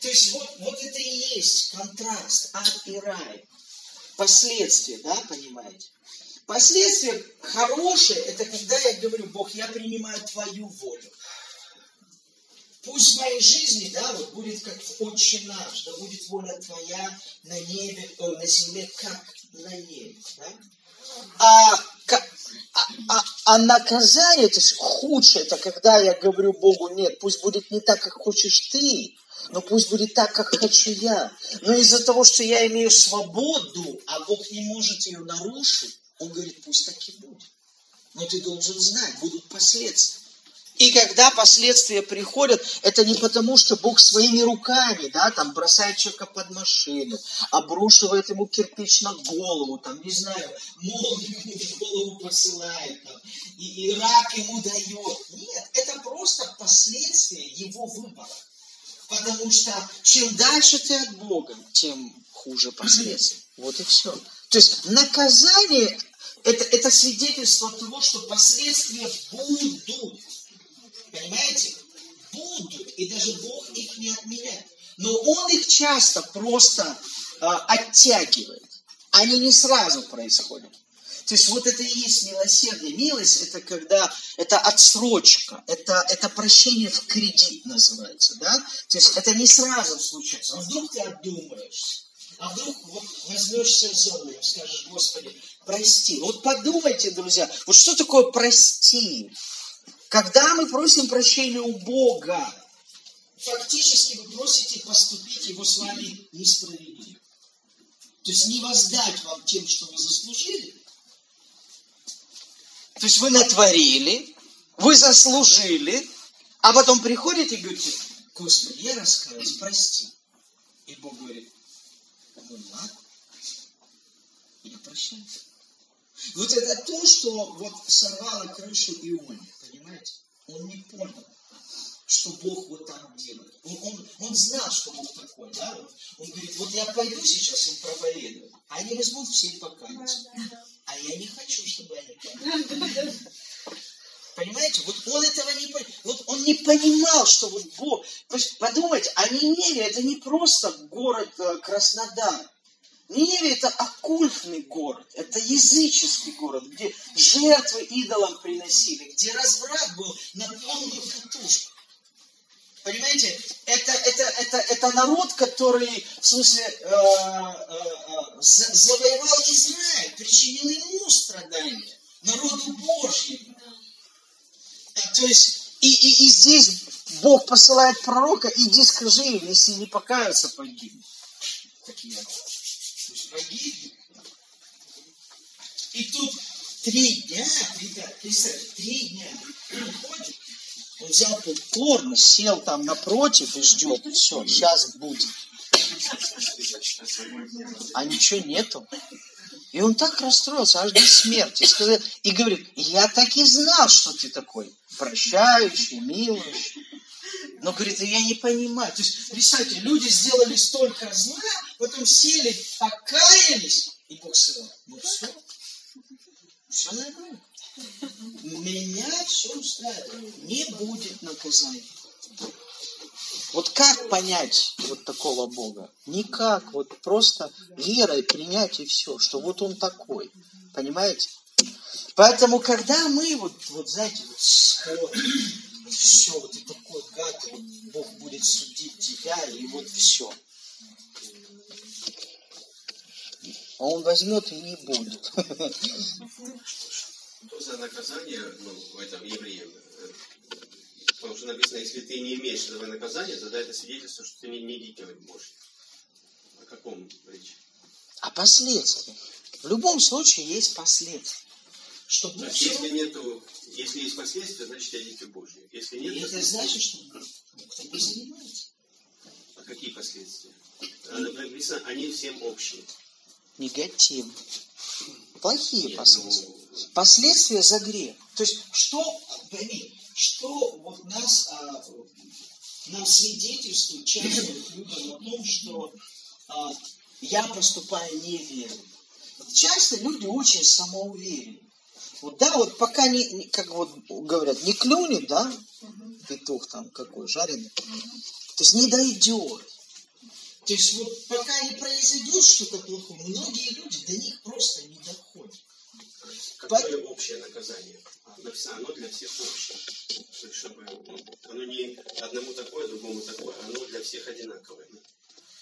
То есть вот, вот это и есть контраст, ад и рай. Последствия, да, понимаете? Последствия хорошие, это когда я говорю, Бог, я принимаю Твою волю. Пусть в моей жизни, да, вот будет как в Отче наш, да будет воля Твоя на небе, о, на земле, как на небе, да? А, а, а, а наказание, то есть худшее, это когда я говорю Богу, нет, пусть будет не так, как хочешь ты, но пусть будет так, как хочу я. Но из-за того, что я имею свободу, а Бог не может ее нарушить, Он говорит, пусть так и будет. Но ты должен знать, будут последствия. И когда последствия приходят, это не потому, что Бог своими руками, да, там бросает человека под машину, обрушивает ему кирпич на голову, там, не знаю, молнию в голову посылает, там, и, и рак ему дает. Нет, это просто последствия его выбора. Потому что чем дальше ты от Бога, тем хуже последствия. Вот и все. То есть наказание это, это свидетельство того, что последствия будут. Понимаете? Будут. И даже Бог их не отменяет. Но Он их часто просто э, оттягивает. Они не сразу происходят. То есть вот это и есть милосердие. Милость это когда это отсрочка, это, это прощение в кредит называется. Да? То есть это не сразу случается. А вдруг ты отдумаешься? А вдруг вот возьмешься за ум, скажешь, Господи, прости. Вот подумайте, друзья, вот что такое прости? Когда мы просим прощения у Бога, фактически вы просите поступить Его с вами несправедливо. То есть не воздать вам тем, что вы заслужили, то есть вы натворили, вы заслужили, а потом приходите и говорите, Господи, я раскаялся, прости. И Бог говорит, ну ладно, я прощаю. Вот это то, что вот сорвало крышу Ионе, понимаете? Он не понял, что Бог вот так делает. Он, он, он знал, что Бог такой, да? Вот. Он говорит, вот я пойду сейчас им проповедую, а они возьмут все покаяться. А я не хочу, чтобы они покаялись. Понимаете? Вот он этого не понимал. Вот он не понимал, что вот Бог... Подумайте, а Ниневия это не просто город э, Краснодар. Ниневия это оккультный город, это языческий город, где жертвы идолам приносили, где разврат был на полную катушку. Понимаете, это, это, это, это народ, который, в смысле, э, э, э, завоевал Израиль, причинил ему страдания, народу Божьему. То есть, и, и, и здесь Бог посылает пророка, иди скажи им, если не покаются, погибнут. Такие То есть погибнут. И тут три дня, ребят, три дня приходит, он взял попкорн, сел там напротив и ждет. Все, сейчас будет. А ничего нету. И он так расстроился, аж до смерти. И говорит, я так и знал, что ты такой прощающий, милующий. Но, говорит, я не понимаю. То есть, представьте, люди сделали столько зла, потом сели, покаялись, и Бог сказал, ну все, все нормально. Меня все устраивает. Не будет наказания. Вот как понять вот такого Бога? Никак, вот просто верой принять и все, что вот Он такой. Понимаете? Поэтому, когда мы вот, вот знаете, вот [clears throat] все, вот ты такой Бог будет судить тебя, и вот все. А он возьмет и не будет.
Что за наказание ну, в этом евреям? Потому что написано, если ты не имеешь этого наказания, тогда это свидетельство, что ты не, не дитя Божье. О каком речь?
А последствия? В любом случае есть последствия. Что
То
Бог
есть,
всё
если нету, если есть последствия, значит я дитя Божье. Если нет,
И это значит, что Бог тобой занимается.
а какие последствия? А, Написано, они всем общие.
Негатив. Плохие
Нет,
последствия.
ну,
Последствия за грех. То есть, что, пойми, что вот нас, а, нам свидетельствует часто вот людям о том, что а, я поступаю неверно. Часто люди очень самоуверены. Вот да, вот пока не, как вот говорят, не клюнет, да, петух там какой, жареный, то есть не дойдет. То есть вот пока не произойдет что-то плохое, многие люди до них просто не доходят.
Какое общее наказание? Написано, оно для всех общее. Чтобы оно не одному такое, другому такое, оно для всех одинаковое.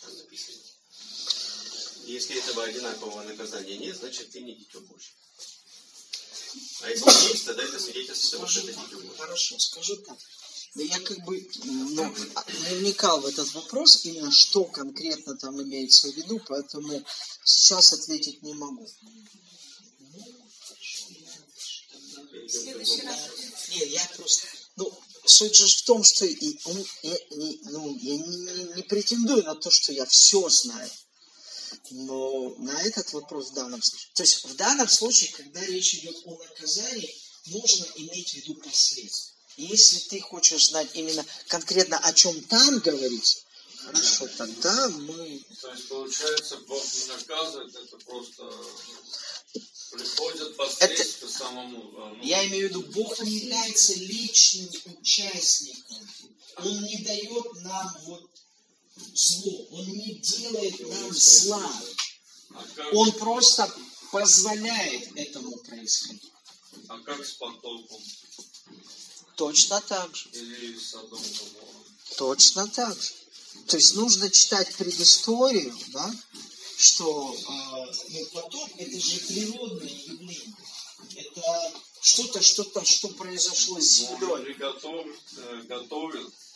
Там написано. Если этого одинакового наказания нет, значит ты не дитё Божье. А если есть, тогда это свидетельство того, что это
так,
дитё Божье.
хорошо, скажу так. Да я как бы ну, не вникал в этот вопрос, именно что конкретно там имеется в виду, поэтому сейчас ответить не могу.
Перейдем к
следующий
другому.
раз.
Не, я просто... Ну, суть же в том, что и, я, не, ну, я не, не- не претендую на то, что я все знаю. Но на этот вопрос в данном случае... То есть в данном случае, когда речь идет о наказании, нужно иметь в виду последствия. Если ты хочешь знать именно конкретно, о чем там говорится, хорошо, тогда мы...
То есть, получается, Бог не наказывает, это просто приходят последствия самому. а, ну,
Я имею в виду, Бог не является личным участником. Он не дает нам вот зло. Он не делает нам зла. Он просто позволяет этому происходить.
а как с потопом?
Точно так же.
Или с Содом?
Точно так же. То есть нужно читать предысторию, да, что э, ну, потоп это же природное явление. Это что-то, что-то, что произошло с землей.
приготовил, э, готовил к этому.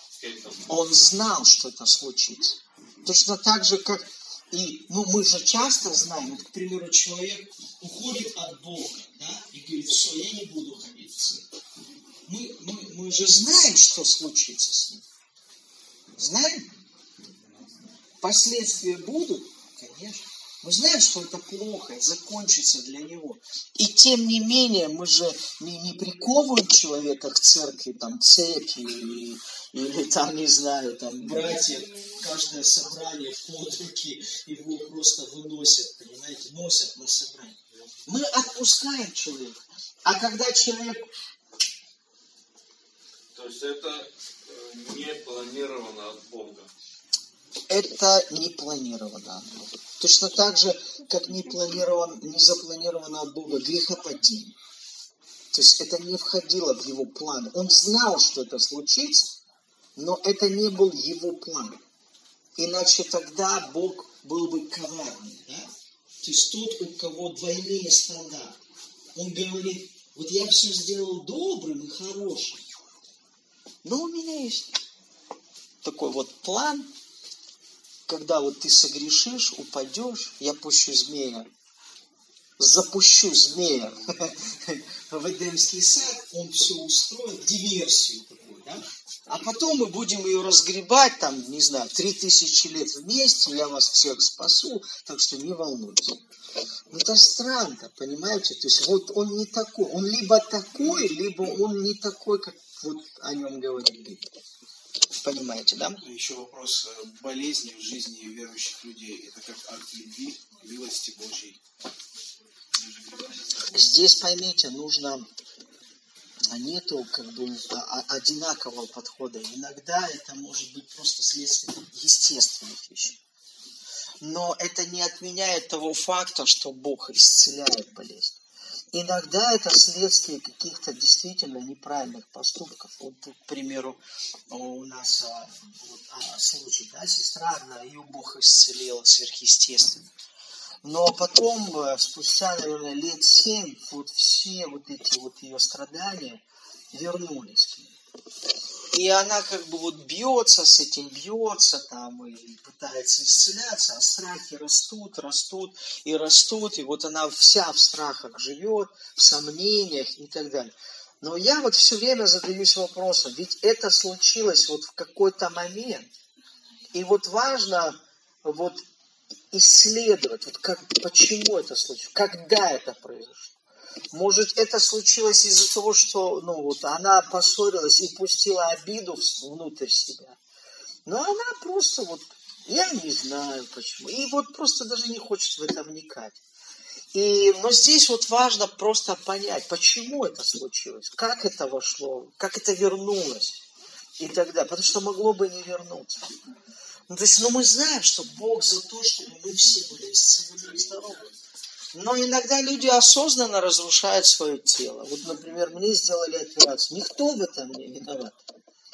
Он знал, что это случится. Точно так же, как и, ну, мы же часто знаем, вот, к примеру, человек уходит от Бога, да, и говорит, все, я не буду ходить в церковь. Мы, мы, мы же знаем, что случится с ним. Знаем? Последствия будут? Конечно. Мы знаем, что это плохо, закончится для него. И тем не менее, мы же не, не приковываем человека к церкви там цепью или, или там, не знаю, там братья, каждое собрание под руки его просто выносят, понимаете, носят на собрание. Мы отпускаем человека. А когда человек
То есть это э, не планировано от Бога.
Это не планировано. Точно так же, как не, планирован, не запланировано от Бога грехопадение. То есть это не входило в его план. Он знал, что это случится, но это не был его план. Иначе тогда Бог был бы коварный. Да? То есть тот, у кого двойные стандарты. Он говорит, вот я все сделал добрым и хорошим. Но у меня есть такой вот план, когда вот ты согрешишь, упадешь, я пущу змея, запущу змея [laughs] в Эдемский сад, он все устроит, диверсию такую, да? А потом мы будем ее разгребать, там, не знаю, три тысячи лет вместе, я вас всех спасу, так что не волнуйтесь. Ну, это странно, понимаете? То есть вот он не такой, он либо такой, либо он не такой, как вот о нем говорит Библия. Понимаете, да?
Еще вопрос э, болезни в жизни верующих людей. Это как акт любви, милости Божьей.
Здесь, поймите, нужно а, нету как бы а- а- одинакового подхода. Иногда это может быть просто следствие естественных вещей. Но это не отменяет того факта, что Бог исцеляет болезнь. Иногда это следствие каких-то действительно неправильных поступков. Вот, к примеру, у нас а, вот, а, случай, да, сестра одна, ее Бог исцелил сверхъестественно. Но потом, э, спустя, наверное, лет семь, вот все вот эти вот ее страдания вернулись к ней. И она как бы вот бьется с этим, бьется там и пытается исцеляться, а страхи растут, растут и растут, и вот она вся в страхах живет, в сомнениях и так далее. Но я вот все время задаюсь вопросом, ведь это случилось вот в какой-то момент. И вот важно вот исследовать, вот как, почему это случилось, когда это произошло. Может, это случилось из-за того, что ну, вот, она поссорилась и пустила обиду внутрь себя. Но она просто вот, я не знаю почему. И вот просто даже не хочет в это вникать. И, но здесь вот важно просто понять, почему это случилось, как это вошло, как это вернулось и так далее. Потому что могло бы не вернуться. Ну, то есть, ну, мы знаем, что Бог за то, чтобы мы все были исцелены и здоровы. Но иногда люди осознанно разрушают свое тело. Вот, например, мне сделали операцию. Никто в этом не виноват.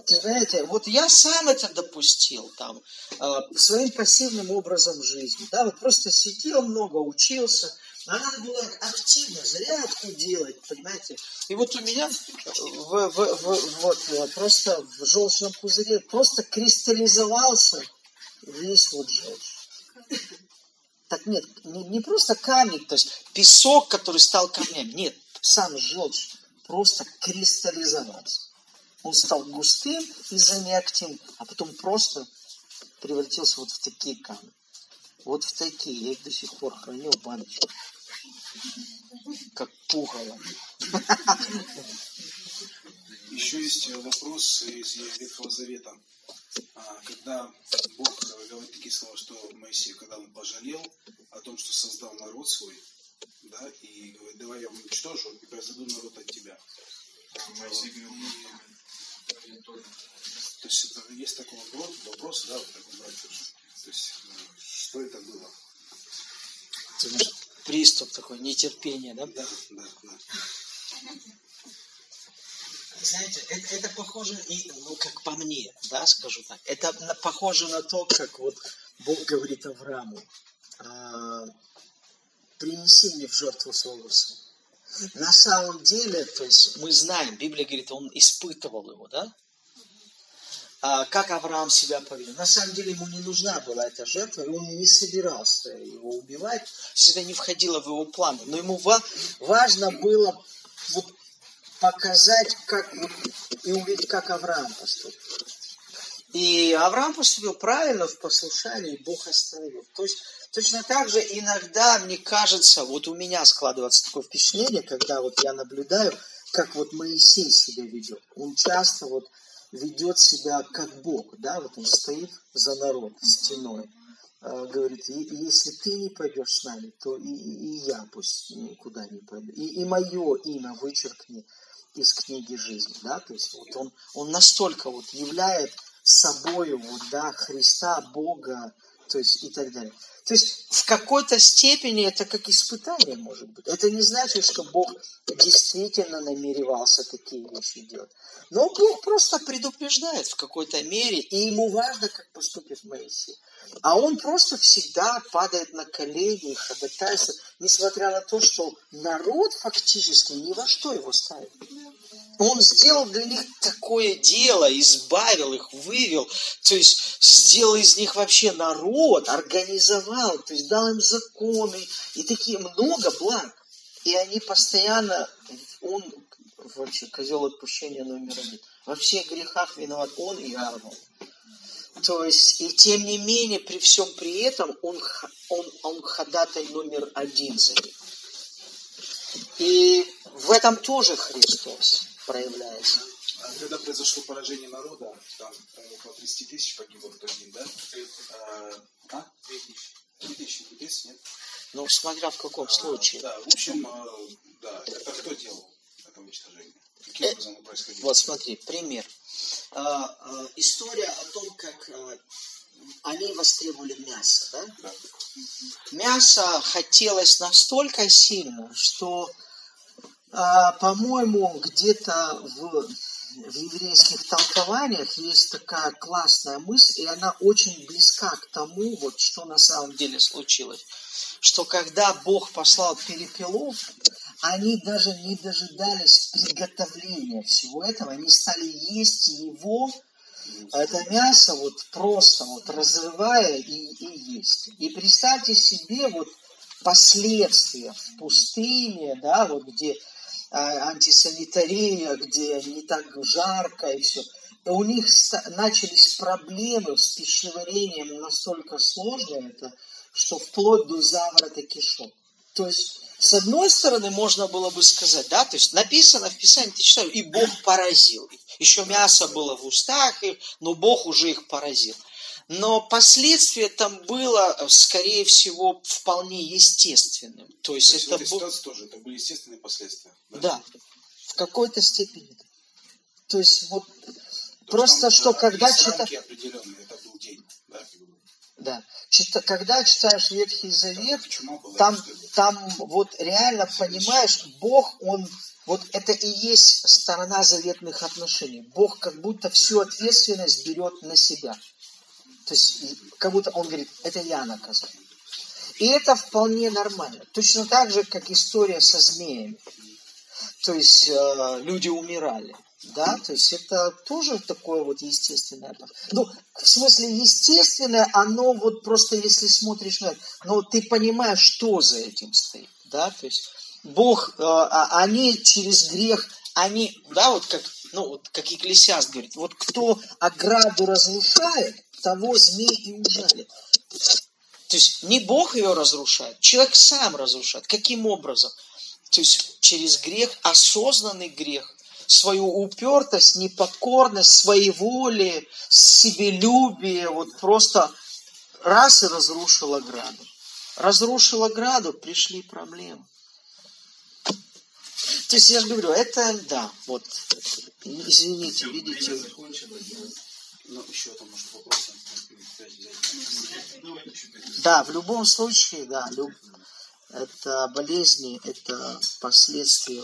Знаете, вот я сам это допустил там, э, своим пассивным образом жизни. Да, вот просто сидел много, учился, а надо было активно зарядку делать, понимаете. И вот у меня в, в, в, вот, э, просто в желчном пузыре просто кристаллизовался весь вот желчь. Так нет, не, не просто камень, то есть песок, который стал камнем. Нет, сам желчь просто кристаллизовался. Он стал густым из-за неактин, а потом просто превратился вот в такие камни. Вот в такие. Я их до сих пор хранил в баночке. Как пугало.
Еще есть вопрос из Ветхого Завета. А, когда Бог говорит такие слова, что Моисей, когда он пожалел о том, что создал народ свой, да, и говорит, давай я уничтожу и произведу народ от тебя. А Моисей говорил, и... то есть это есть такой вопрос, вопрос, да, вот такой брать. То есть, э, что это было?
Приступ такой, нетерпение, да?
Да, да, да
знаете, это, это похоже, и, ну, как по мне, да, скажу так, это похоже на то, как вот Бог говорит Аврааму, а, принеси мне в жертву своего. На самом деле, то есть мы знаем, Библия говорит, он испытывал его, да? А, как Авраам себя повел. На самом деле ему не нужна была эта жертва, и он не собирался его убивать, есть это не входило в его планы. Но ему важно было вот показать, как и увидеть, как Авраам поступил. И Авраам поступил правильно в послушании, Бог остановил. То есть точно так же иногда, мне кажется, вот у меня складывается такое впечатление, когда вот я наблюдаю, как вот Моисей себя ведет. Он часто вот ведет себя как Бог, да, вот он стоит за народ стеной, э, говорит, если ты не пойдешь с нами, то и, и я пусть никуда не пойду, и, и мое имя вычеркни из книги жизни, да, то есть вот он, он настолько вот являет собою вот, да, Христа, Бога, то есть и так далее. То есть в какой-то степени это как испытание может быть. Это не значит, что Бог действительно намеревался такие вещи делать. Но Бог просто предупреждает в какой-то мере, и ему важно, как поступит Моисей. А он просто всегда падает на колени и ходатайствует, несмотря на то, что народ фактически ни во что его ставит. Он сделал для них такое дело, избавил их, вывел, то есть сделал из них вообще народ, организовал, то есть дал им законы и такие много благ. И они постоянно, он вообще козел отпущения номер один. Во всех грехах виноват он и Аарон. То есть, и тем не менее, при всем при этом, он, он, он ходатай номер один за них. И в этом тоже Христос проявляется.
А когда произошло поражение народа, там, около 30 тысяч погибло в тот день, да? А? 3 тысячи. 3 тысячи, 30, нет?
Ну, смотря в каком а, случае.
Да, в общем, а, да, это кто делал это уничтожение? Каким э, образом оно происходило?
Вот смотри, пример. А, а, история о том, как а, они востребовали мясо. Да? Да. Мясо хотелось настолько сильно, что А, по-моему, где-то в, в еврейских толкованиях есть такая классная мысль, и она очень близка к тому, вот, что на самом деле случилось. Что когда Бог послал перепелов, они даже не дожидались приготовления всего этого, они стали есть его, это мясо вот просто вот разрывая и, и есть. И представьте себе вот последствия в пустыне, да, вот где а, антисанитария, где не так жарко и все. И у них начались проблемы с пищеварением настолько сложные, это, что вплоть до заворота кишок. То есть, с одной стороны, можно было бы сказать, да, то есть написано в Писании, ты читаешь, и Бог поразил. Еще мясо было в устах, но Бог уже их поразил. Но последствие там было, скорее всего, вполне естественным. То есть,
То есть
это
в этой
был...
тоже это были естественные последствия.
Да, в какой-то степени. да. То есть вот
То
просто
есть
что
там,
когда
есть
читаешь...
определенные, это был день, да.
Да. Чита- Когда читаешь Ветхий Завет, там,
ли?
там вот реально понимаешь, Бог, Он, вот это и есть сторона заветных отношений. Бог как будто всю ответственность берет на себя. То есть, как будто Он говорит, это я наказал. И это вполне нормально. Точно так же, как история со змеями. То есть, э, люди умирали. Да, то есть это тоже такое вот естественное. Ну, в смысле естественное, оно вот просто если смотришь на это, но ты понимаешь, что за этим стоит. Да, то есть Бог, э, а- они через грех, они, да, вот как, ну, вот как Екклесиаст говорит, вот кто ограду разрушает, того змей и ужалит. То есть не Бог ее разрушает, человек сам разрушает. Каким образом? То есть через грех, осознанный грех, свою упертость, непокорность, своеволие, себелюбие, вот просто раз и разрушил ограду. Разрушил ограду, пришли проблемы. То есть я же говорю, это да, вот, извините, видите,
Ну, еще там, может, вопросы.
Да, в любом случае, да, люб- это болезни, это последствия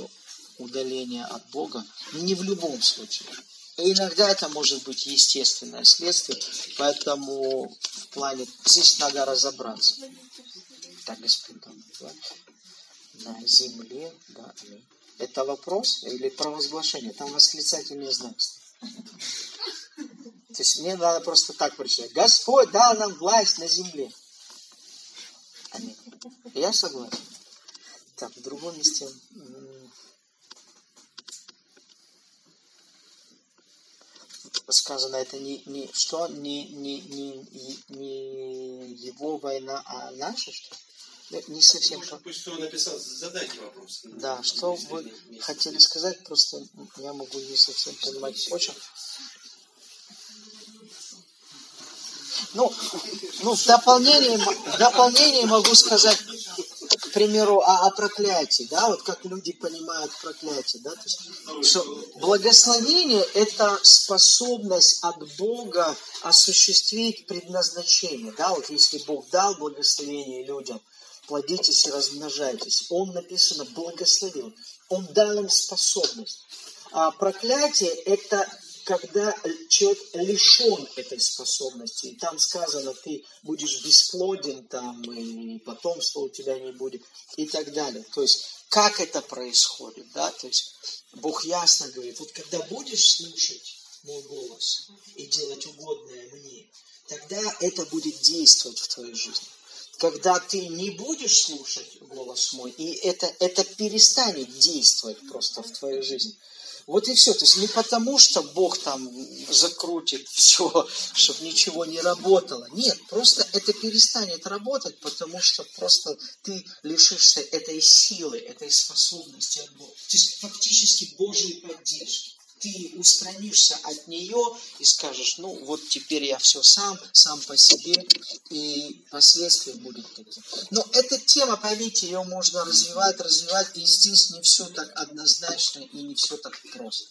удаления от Бога. Не в любом случае. И иногда это может быть естественное следствие, поэтому в плане здесь надо разобраться. Так, господа, да, на земле, да, аминь. Это вопрос или провозглашение? Там восклицательный знак. То есть мне надо просто так прочитать. Господь дал нам власть на земле. Аминь. Я согласен. Так, в другом месте. Сказано, это не, не что, не, не, не, не его война, а наша, что? ли? Не совсем.
Может, пусть кто написал, задайте вопрос.
Да, что вы
вместе.
хотели сказать, просто я могу не совсем понимать. Очень. Ну, ну в, дополнение, в дополнение могу сказать, к примеру, о, о проклятии, да, вот как люди понимают проклятие, да, то есть, что благословение – это способность от Бога осуществить предназначение, да, вот если Бог дал благословение людям, плодитесь и размножайтесь, Он написано благословил, Он дал им способность. А проклятие – это когда человек лишен этой способности. И там сказано, ты будешь бесплоден, там, и потомства у тебя не будет, и так далее. То есть, как это происходит, да? То есть, Бог ясно говорит, вот когда будешь слушать мой голос и делать угодное мне, тогда это будет действовать в твоей жизни. Когда ты не будешь слушать голос мой, и это, это перестанет действовать просто в твоей жизни. Вот и все. То есть не потому, что Бог там закрутит все, [laughs] чтобы ничего не работало. Нет, просто это перестанет работать, потому что просто ты лишишься этой силы, этой способности от Бога. То есть фактически Божьей поддержки. Ты устранишься от нее и скажешь, ну вот теперь я все сам, сам по себе, и последствия будут такие. Но эта тема, поймите, ее можно развивать, развивать, и здесь не все так однозначно и не все так просто.